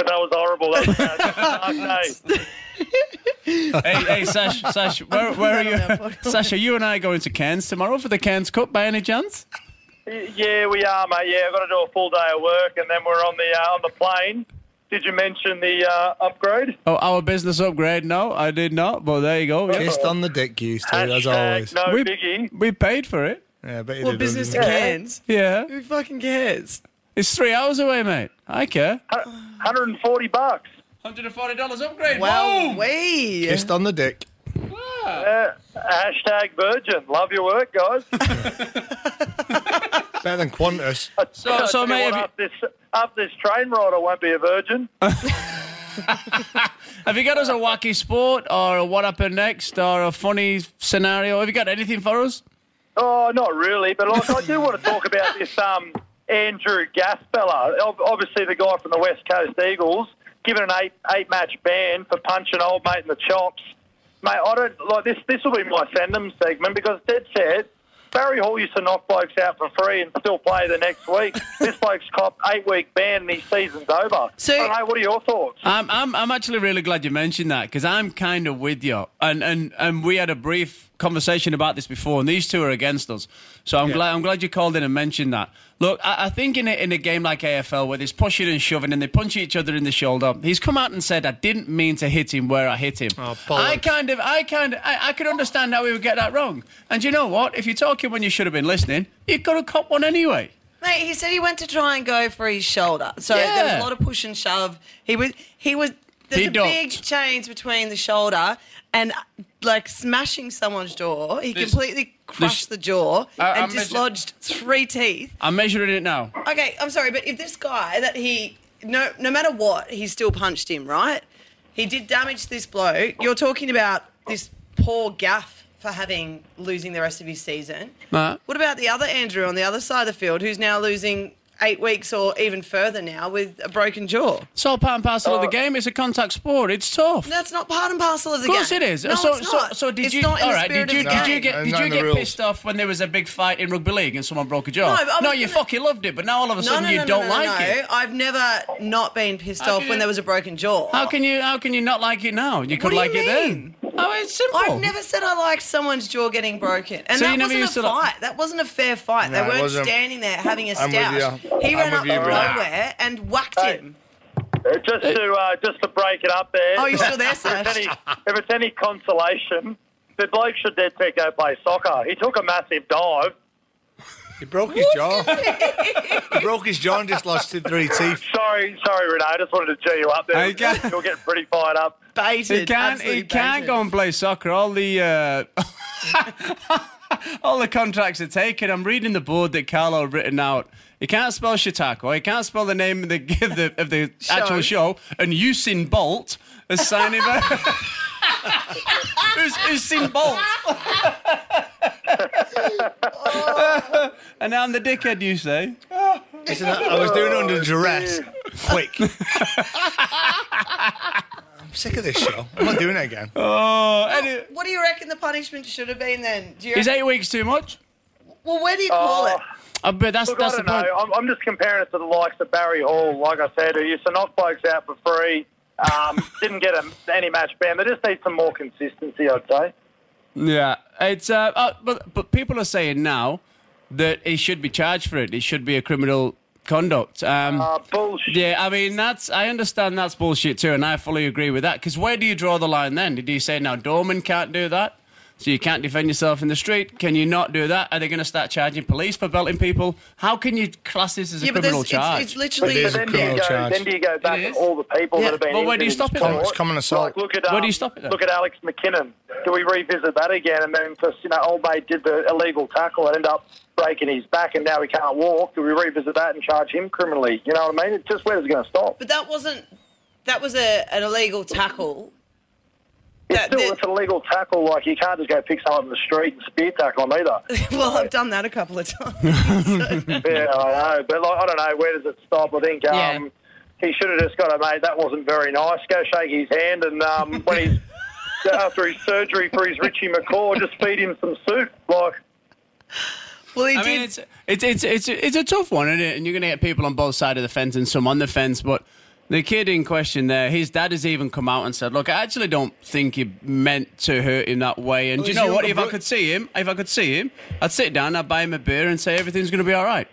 was horrible. That was bad. Dark [LAUGHS] day. hey, hey, Sash, Sash, where, where are Put that on you? our podcast. Sash, are you and I going to Cairns tomorrow for the Cairns Cup by any chance? Yeah, we are, mate. Yeah, I've got to do a full day of work, and then we're on the uh, on the plane. Did you mention the uh, upgrade? Oh, our business upgrade? No, I did not. But there you go. Yeah. Kissed on the dick used to, as always. No We, biggie. we paid for it. Yeah, but he Well, did, business to doesn't he? Cairns. Yeah, Who fucking cares? it's three hours away, mate. I care. 140 bucks. Hundred and forty dollars upgrade. Wow, Boom! we. Kissed on the dick. Uh, hashtag virgin. Love your work, guys. [LAUGHS] Better than Qantas. [LAUGHS] So, Tell so mate, what, have after this, after this train ride, I won't be a virgin. [LAUGHS] have you got us a wacky sport or a what happened next or a funny scenario? Have you got anything for us? Oh, not really, but like, I do want to talk about this um, Andrew Gaspella. Obviously, the guy from the West Coast Eagles, given an eight eight match ban for punching old mate in the chops. Mate, I don't like this. This will be my send segment because dead set. Barry Hall used to knock blokes out for free and still play the next week. [LAUGHS] this bloke's cop eight week ban and his season's over. So- I don't know, what are your thoughts? I'm, I'm, I'm actually really glad you mentioned that because I'm kind of with you. And, and, and we had a brief conversation about this before, and these two are against us. So I'm glad I'm glad you called in and mentioned that. Look, I, I think in a, in a game like AFL where there's pushing and shoving and they punch each other in the shoulder, he's come out and said I didn't mean to hit him where I hit him. Oh, I kind of, I kind of, I, I could understand how he would get that wrong. And you know what? If you're talking when you should have been listening, you could have caught one anyway. Mate, he said he went to try and go for his shoulder. So Yeah. there was a lot of push and shove. He was he was there's He a ducked. big change between the shoulder and like smashing someone's jaw. He This- completely crushed the jaw I- and I'm dislodged three teeth. I'm measuring it now. Okay, I'm sorry, but if this guy that he no no matter what, he still punched him, right? He did damage this bloke. You're talking about this poor Gaff for having losing the rest of his season. What about the other Andrew on the other side of the field who's now losing eight weeks or even further now with a broken jaw? It's all part and parcel of the oh. game. It's a contact sport. It's tough. That's not part and parcel of the game. Of course game. it is. No, so, it's not. so did It's you? not in all the Did you? of the Did you get? No, Did you get pissed off when there was a big fight in rugby league and someone broke a jaw? No, but I was no, you gonna- fucking loved it, but now all of a sudden no, you no, no, don't no, like no. it. I've never not been pissed How off when you- there was a broken jaw. How can you? How can you not like it now? You could do you like it then. Oh, it's simple. I've never said I liked someone's jaw getting broken, and So you that never wasn't used a to like- fight. That wasn't a fair fight. No, they weren't wasn't. standing there having a I'm with stoush. you. He I'm ran with up you, from Brad. nowhere and whacked Hey. him. Uh, Just to uh, just to break it up there. Oh, you're still there, if, it's any, if it's any consolation, the bloke should dead set go play soccer. He took a massive dive. He broke his jaw. he broke his jaw and just lost three teeth. Sorry, sorry, Renee. I just wanted to cheer you up there. Hey, guys. You're getting pretty fired up. Baited. He can't. He can't go and play soccer. All the uh, [LAUGHS] all the contracts are taken. I'm reading the board that Carlo had written out. He can't spell Chautauqua. He can't spell the name of the [LAUGHS] of the, of the actual show. And Usain Bolt has signed him. Out. [LAUGHS] Who's Usain Bolt? [LAUGHS] and now I'm the dickhead, you say? Listen, I was doing it under duress. Quick. I'm sick of this show. I'm not doing it again. Oh, and What do you reckon the punishment should have been then? Do you is reckon- eight weeks too much? well, where do you call Oh, it? I bet that's Look, that's I the don't point. know. I'm, I'm just comparing it to the likes of Barry Hall, like I said, who used to knock blokes out for free. Um, didn't get a, any match ban. They just need some more consistency, I'd say. Yeah, it's uh, uh, but but people are saying now that he should be charged for it. It should be a criminal conduct. Um, Uh, bullshit. yeah, I mean that's I understand that's bullshit too, and I fully agree with that. Because where do you draw the line then? Did you say now Dorman can't do that? So you can't defend yourself in the street? Can you not do that? Are they going to start charging police for belting people? How can you class this as a Yeah, but criminal there's- it's, charge? it's literally. It is But a then do, you criminal go, charge. then do you go back It at is? all the people Yeah. that have been Well, where do you stop it? It's common assault. Like, look at, Where do um, you stop it then? Look at Alex McKinnon. Do we revisit that again? And then, because you know, old mate did the illegal tackle and ended up breaking his back, and now he can't walk. Do we revisit that and charge him criminally? You know what I mean? It's just where's it going to stop? But that wasn't. That was a, an illegal tackle. That, Still, that- it's an illegal tackle. Like you can't just go pick someone up in the street and spear tackle them either. [LAUGHS] well, I've done that a couple of times. [LAUGHS] yeah, I know, but like, I don't know where does it stop. I think um, Yeah. he should have just got a mate. That wasn't very nice. Go shake his hand, and um, when he's [LAUGHS] after his surgery for his Richie McCaw, just feed him some soup. Like well, he I did. mean, it's it's it's it's it's a tough one, isn't it? And you're going to get people on both sides of the fence and some on the fence. But the kid in question there, his dad has even come out and said, "Look, I actually don't think he meant to hurt him that way." And Well, do you know what? younger If I could see him, if I could see him, I'd sit down, I'd buy him a beer, and say everything's going to be all right.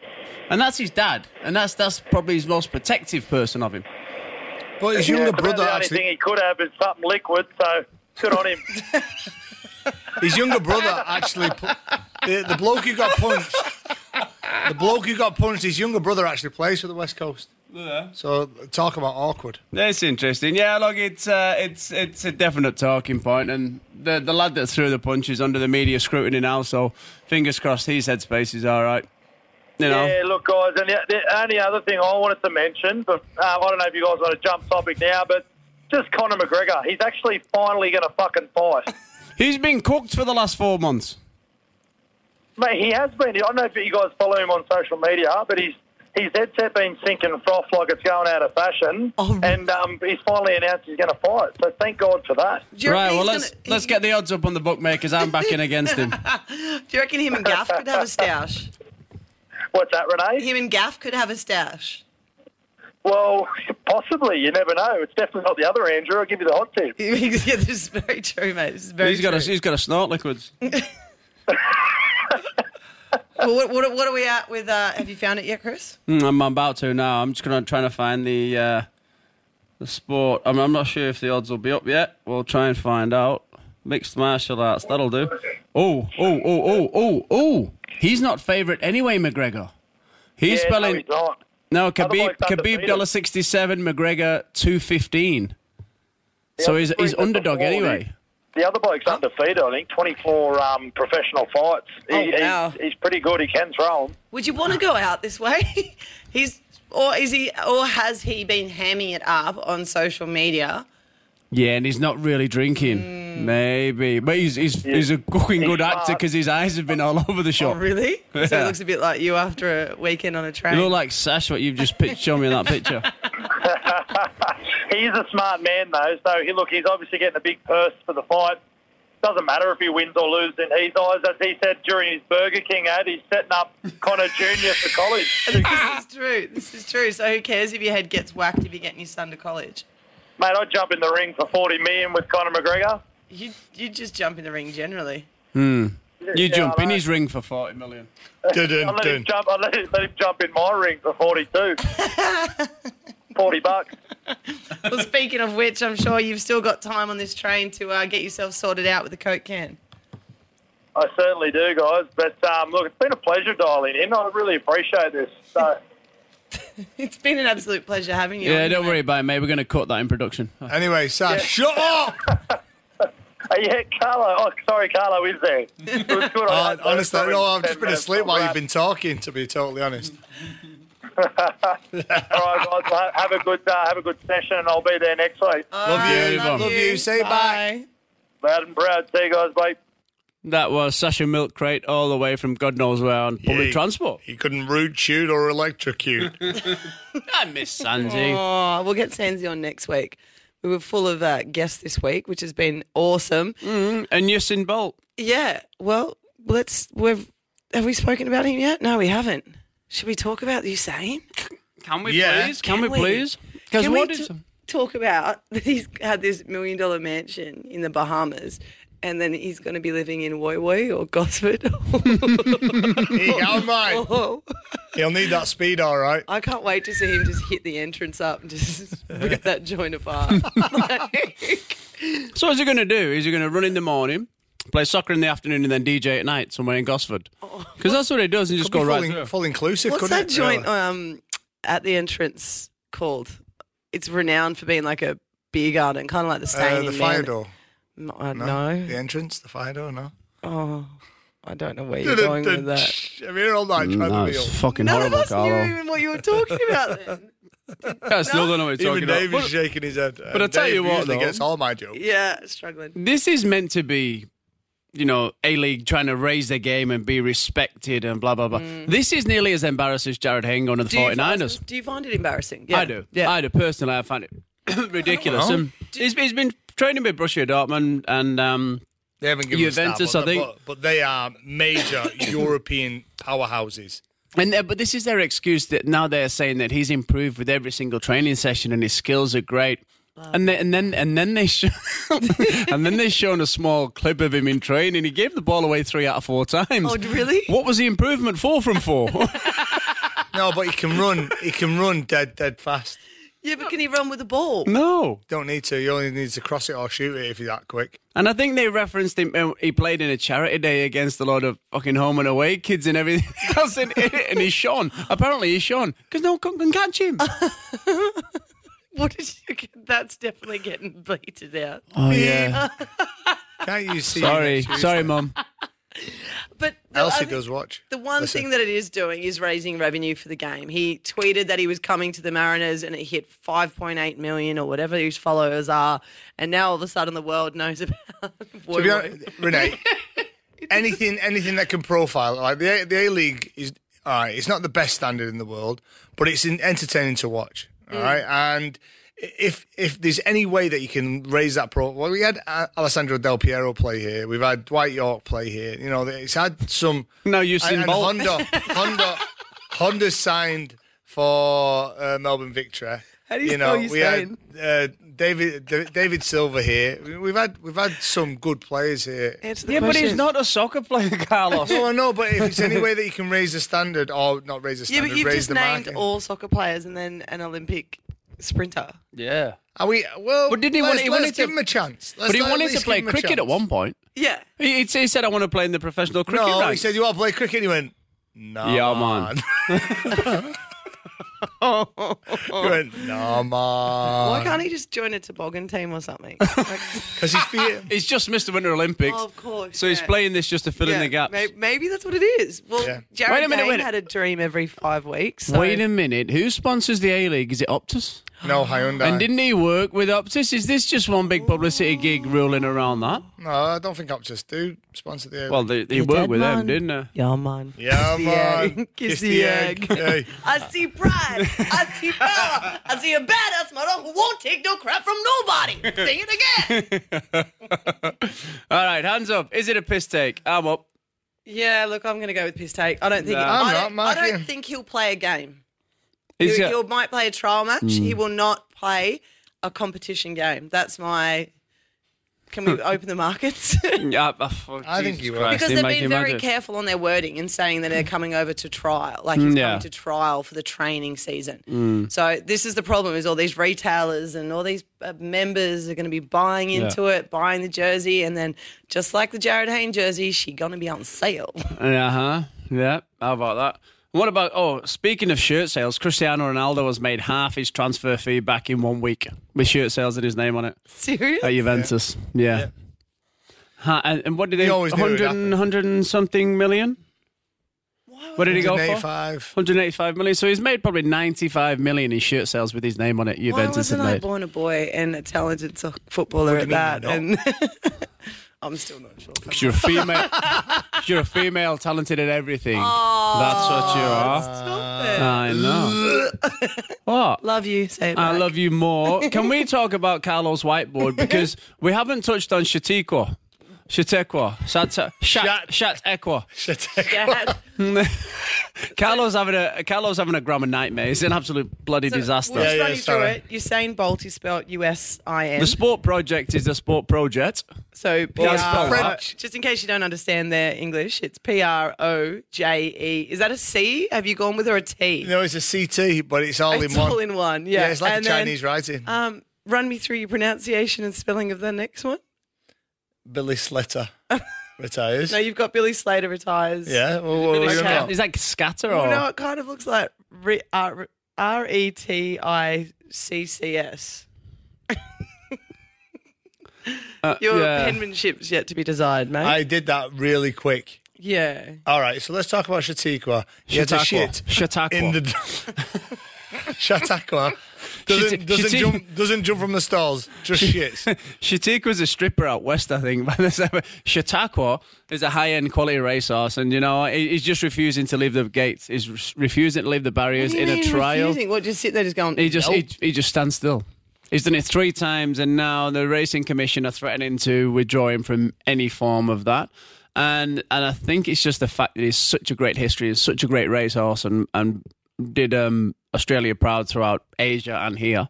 And that's his dad, and that's that's probably his most protective person of him. But his younger it's about brother the only actually, thing he could have is something liquid. So good on him. [LAUGHS] his younger brother actually, the, the bloke who got punched, the bloke who got punched, his younger brother actually plays for the West Coast. So talk about awkward. That's interesting. Yeah, look, it's uh, it's it's a definite talking point, and the the lad that threw the punch is under the media scrutiny now. So fingers crossed, his headspace is all right. You know. Yeah, look, guys, and the, the only other thing I wanted to mention, but uh, I don't know if you guys want to jump topic now, but just Conor McGregor. He's actually finally going to fucking fight. [LAUGHS] He's been cooked for the last four months. Mate, he has been. I don't know if you guys follow him on social media, but he's his headset been sinking froth like it's going out of fashion, Oh. and um, he's finally announced he's going to fight. So thank God for that. Right. reckon Well, he's let's gonna- let's get the odds up on the bookmakers. I'm backing against him. [LAUGHS] Do you reckon him and Gaff could have a stash? What's that, Renee? Him and Gaff could have a stash. Well, [LAUGHS] possibly. You never know. It's definitely not the other Andrew. I'll give you the hot tip. [LAUGHS] yeah, this is very true, mate. This is very He's got a true. he's got a snort liquids. Well, what, what, what are we at with? Uh, have you found it yet, Kris? Mm, I'm about to now. I'm just gonna try to find the uh, the sport. I'm, I'm not sure if the odds will be up yet. We'll try and find out. Mixed martial arts. That'll do. Oh, oh, oh, oh, oh, oh. He's not favourite anyway, McGregor. He's yeah, spelling no, he's no Khabib. Khabib undefeated. dollar sixty seven. McGregor two fifteen. So he's he's underdog four, anyway. The other bloke's undefeated. I think 24 um, professional fights. He, Oh, wow. he's, he's pretty good. He can throw 'em. Would you want to go out this way? [LAUGHS] He's or is he or has he been hamming it up on social media? Yeah, and he's not really drinking. Mm. Maybe, but he's he's, he's a fucking He's good actor because his eyes have been all over the Oh, shop. really? So Yeah. it looks a bit like you after a weekend on a train. You look like Sash, what you've just pitched, shown me in that picture. [LAUGHS] He's a smart man, though. So he look, he's obviously getting a big purse for the fight. Doesn't matter if he wins or loses in his eyes. As he said during his Burger King ad, he's setting up Conor Junior for college. [LAUGHS] this is true. This is true. So who cares if your head gets whacked if you're getting your son to college? Mate, I'd jump in the ring for 40 million with Conor McGregor. You you just jump in the ring generally. Hmm. You Yeah, jump I in know. his ring for 40 million. [LAUGHS] Dun, dun, I'll let him jump. I'll let him, let him jump in my ring for 42. [LAUGHS] 40 bucks. Well, speaking of which, I'm sure you've still got time on this train to uh, get yourself sorted out with a Coke can. I certainly do, guys. But um, look, it's been a pleasure dialing in. I really appreciate this. So, [LAUGHS] It's been an absolute pleasure having you. Yeah, on, don't mate. worry about it, mate. We're going to cut that in production. Anyway, Sash, shut up! [LAUGHS] Hey, yeah, Carlo. Oh, sorry, Carlo is there. It was good. I Uh, honestly, no, I've just been asleep while you've been talking. To be totally honest. [LAUGHS] right, guys. well, Have a good, uh, have a good session, and I'll be there next week. Love you, love love you. Say bye. Loud and proud. See you guys, mate. That was Sasha Milk Crate all the way from God knows where on public Yeah. transport. He couldn't root shoot or electrocute. [LAUGHS] I miss Sanji. Oh, we'll get Sansi on next week. We were full of uh, guests this week, which has been awesome. And Usain Bolt. Yeah. Well, let's. We've have we spoken about him yet? No, we haven't. Should we talk about Usain? Can we Yeah. please? Can, Can we we? please? Because Can we what t- is... talk about [LAUGHS] that he's had this million dollar mansion in the Bahamas, and then he's going to be living in Woy Woy or Gosford. [LAUGHS] Here you go, mate. [LAUGHS] oh, He'll need that speed, all right. I can't wait to see him just hit the entrance up and [LAUGHS] just rip that joint apart. Like- So what's he going to do? Is he going to run in the morning, play soccer in the afternoon, and then DJ at night somewhere in Gosford? Because that's what he does, and just Could go right full, in- through. full inclusive, What's couldn't that it? joint Really? um, at the entrance called? It's renowned for being like a beer garden, kind of like the Uh, the in fire door. Uh, no, I No? know. The entrance, the fire door, no. Oh, I don't know where you're going with that. I'm here all night mm, trying No, to be it's up. fucking None horrible, of us Carlo. knew even what you were talking about then. [LAUGHS] I still don't know what you're Even talking Dave about. is shaking his head. but I tell you what, usually though. gets all my jokes. Yeah, struggling. this is meant to be, you know, A League trying to raise their game and be respected and blah, blah, blah. Mm. This is nearly as embarrassing as Jarryd Hayne going to the Do you, 49ers. do you find it embarrassing? Yeah. I do. Yeah. I do. Personally, I find it [COUGHS] ridiculous. And he's, he's been training with Borussia Dortmund and um, They haven't given Juventus, a I stat, think. but, but, but they are major [COUGHS] European powerhouses. And uh, but this is their excuse that now they're saying that he's improved with every single training session and his skills are great. And then, and then and then they show, [LAUGHS] and then they shown a small clip of him in training. He gave the ball away three out of four times. Oh, really? What was the improvement? Four from four. [LAUGHS] No, but he can run. He can run dead, dead fast. Yeah, but can he run with the ball? no. Don't need to. You only need to cross it or shoot it if you're that quick. And I think they referenced him. uh, He played in a charity day against a lot of fucking home and away kids and everything [LAUGHS] else, and, and he's shone. Apparently, he's shone because no one can catch him. [LAUGHS] What did you get? That's definitely getting bleated out. Oh yeah. Can't you see? Sorry, next Tuesday? sorry, mum. But the, Elsie does watch. The one Listen. thing that it is doing is raising revenue for the game. He tweeted that he was coming to the Mariners and it hit 5.8 million or whatever his followers are. And now all of a sudden the world knows [LAUGHS] about be Woy. honest, Renee, [LAUGHS] anything anything that can profile like the A- the A League is all right. It's not the best standard in the world, but it's entertaining to watch. Mm. All right, and if if there's any way that you can raise that pro, well, we had Alessandro Del Piero play here. We've had Dwight Yorke play here. You know, it's had some. No, you've seen and Bolt. Honda, [LAUGHS] Honda, Honda signed for uh, Melbourne Victory. How do you you spell know, your we name? had uh, David D- David Silver here. We- We've had we've had some good players here. Answer the Yeah, but he's not a soccer player, [LAUGHS] Carlos. No, I know, but if it's any way that you can raise the standard, or not raise the Yeah, standard, but you've raise just the named market. all soccer players and then an Olympic sprinter. yeah. Are we? Well, But didn't he let's, want- he let's give him a chance. Let's But he let- wanted let's to give play him a cricket at chance. one point. Yeah. He, he said, I want to play in the professional cricket No, he ranks. said you want to play cricket. And he went, no, Yeah, man. [LAUGHS] [LAUGHS] He went, no, man. Why can't he just join a toboggan team or something? [LAUGHS] Like- Because his feet. He's just missed the Winter Olympics. Oh, of course, So he's yeah. playing this just to fill in the gaps. may- Maybe, that's what it is. Well, Yeah. Jarryd Wait a minute, Dane wait a- had a dream every five weeks. So. Wait a minute. Who sponsors the A League? Is it Optus? [GASPS] No, Hyundai. And didn't he work with Optus? Is this just one big publicity gig rolling around that? No, I don't think Optus do sponsor the. Well, they, they worked dead, with them, didn't they? Yeah, man. yeah, the man. egg. Kiss the egg. Hey. [LAUGHS] I see pride. I see power. I see a badass mother who won't take no crap from nobody. Sing it again. [LAUGHS] All right, hands up. Is it a piss take? I'm up. Yeah, look, I'm going to go with piss take. I don't think. No. I, I'm don't, not, I don't think he'll play a game. Is He, it- he might play a trial match. Hmm. He will not play a competition game. That's my. Can we open the markets? [LAUGHS] Yeah, [LAUGHS] oh, I think Jesus you will. Christ, because you they've been you very imagine. careful on their wording in saying that they're coming over to trial, like he's Mm, yeah. coming to trial for the training season. Mm. So this is the problem: is all these retailers and all these uh, members are going to be buying into it, buying the jersey, and then just like the Jarryd Hayne jersey, she's going to be on sale. Uh huh. Yeah. How about that? What about? Oh, speaking of shirt sales, Cristiano Ronaldo has made half his transfer fee back in one week with shirt sales and his name on it Serious? at Juventus. Yeah. Ha- and, and what did they? always knew it 100, 100 and something million. What did he go for? 185. 185 million. So he's made probably 95 million in shirt sales with his name on it. Juventus Why Juventus wasn't have I made. born a boy and a talented so- footballer at do you mean that? And [LAUGHS] I'm still not sure. 'Cause you're a female. you're a female, talented at everything. That's what you are. Stop it. I know. what? Love you. Say it. I back. love you more. Can we talk about Carlos Whiteboard [LAUGHS] because we haven't touched on Shatikwa. Shatekwa. Shat Shat Shat Ekwa. Carlos having a Carlos having a grammar nightmare. It's an absolute bloody disaster. We'll Yeah, run yeah, you through sorry. it. Usain Bolt is spelled U S I N. The sport project is a sport project. So PR, French. just in case you don't understand their English, it's P R O J E. Is that a C? Have you gone with or a T? No, it's a CT, but it's all it's in one. all in one. Yeah, yeah, it's like And a then, Chinese writing. Um, run me through your pronunciation and spelling of the next one. Billy Slater [LAUGHS] retires. No, you've got Billy Slater retires. yeah, well, what are we Okay. gonna? Is that scatter Oh or no, it kind of looks like re- R R E T I C C S. Uh, Your yeah. penmanship's yet to be desired, mate. I did that really quick. yeah. All right, so let's talk about Shatikwa. He had a Chautauqua. shit Chautauqua. in the [LAUGHS] Chautauqua. Doesn't, doesn't, jump, doesn't jump from the stalls, just shits. [LAUGHS] Shatik was a stripper out west, I think. [LAUGHS] By the time Chautauqua is a high-end quality racehorse, and you know he's just refusing to leave the gates. He's refusing to leave the barriers What do you in a trial. refusing? What, just sit there just going, He just nope. he, he just stands still. He's done it three times, and now the racing commission are threatening to withdraw him from any form of that. And and I think it's just the fact that he's such a great history, he's such a great racehorse, and and did um, Australia proud throughout Asia and here.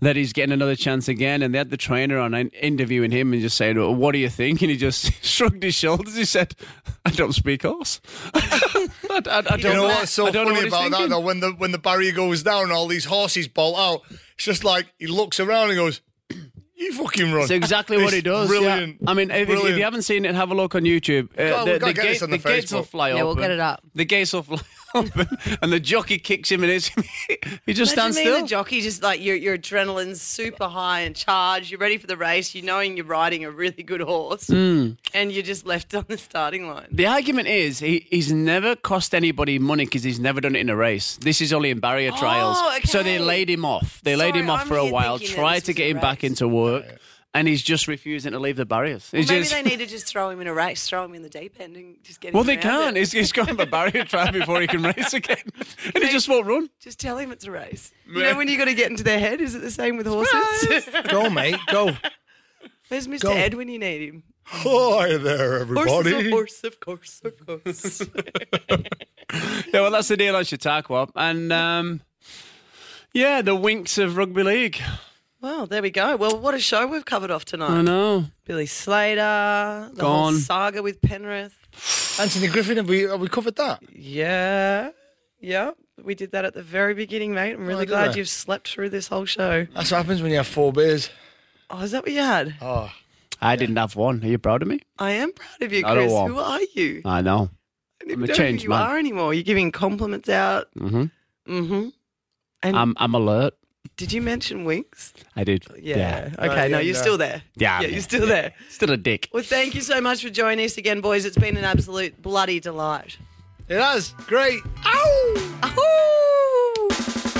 That he's getting another chance again, and they had the trainer on in- interviewing him and just saying, well, "What do you think?" And he just [LAUGHS] shrugged his shoulders. He said, "I don't speak horse. [LAUGHS] I, I, I don't You know know what's so I don't know funny what he's about that though? When the when the barrier goes down, all these horses bolt out. It's just like he looks around and goes, [CLEARS THROAT] "You fucking run." It's exactly what he does. Brilliant. Yeah. I mean, if, if you haven't seen it, have a look on YouTube. Uh, God, the we've got the, to get this on the gates will Facebook. fly Yeah, open. we'll get it up. The gates will fly open, and the jockey kicks him and hits him. [LAUGHS] he just Imagine stands still. the jockey, just like your your adrenaline's super high and charged. You're ready for the race. You knowing you're riding a really good horse, Hmm. and you're just left on the starting line. the argument is he, he's never cost anybody money because he's never done it in a race. This is only in barrier trials. So they laid him off. They laid him off I'm for a while, tried to get him back into work, and he's just refusing to leave the barriers. He's Maybe just, they need to just throw him in a race, throw him in the deep end, and just get him. well, they can't. it. He's, he's got a barrier [LAUGHS] trial before he can race again, [LAUGHS] [LAUGHS] and he just won't run. Just tell him it's a race. You know when you got to get into their head. Is it the same with horses? go, mate, go. Where's Mr. Go. Ed when you need him? Hi there, everybody. is a horse, of course, of course. Yeah, well, that's the deal on Chautauqua. And um, yeah, the Winx of rugby league. Well, there we go. Well, what a show we've covered off tonight. I know. Billy Slater, the whole Gone. saga with Penrith. Anthony Griffin, have we have we covered that? Yeah, yeah. We did that at the very beginning, mate. I'm really Oh, did glad I? you've slept through this whole show. That's what happens when you have four beers. Oh, is that what you had? Oh, I didn't have one. Are you proud of me? I am proud of you, I don't Kris. want- Who are you? I know. I I'm a even know changed who you man. are anymore. You're giving compliments out. Mm-hmm. Mm-hmm. And I'm I'm alert. Did you mention Winx? I did. Yeah. Okay. Right, no, yeah, you're no. still there. Yeah, Yeah, you're still there. [LAUGHS] Still a dick. Well, thank you so much for joining us again, boys. It's been an absolute bloody delight. It has. Great. Ow! Ahoo!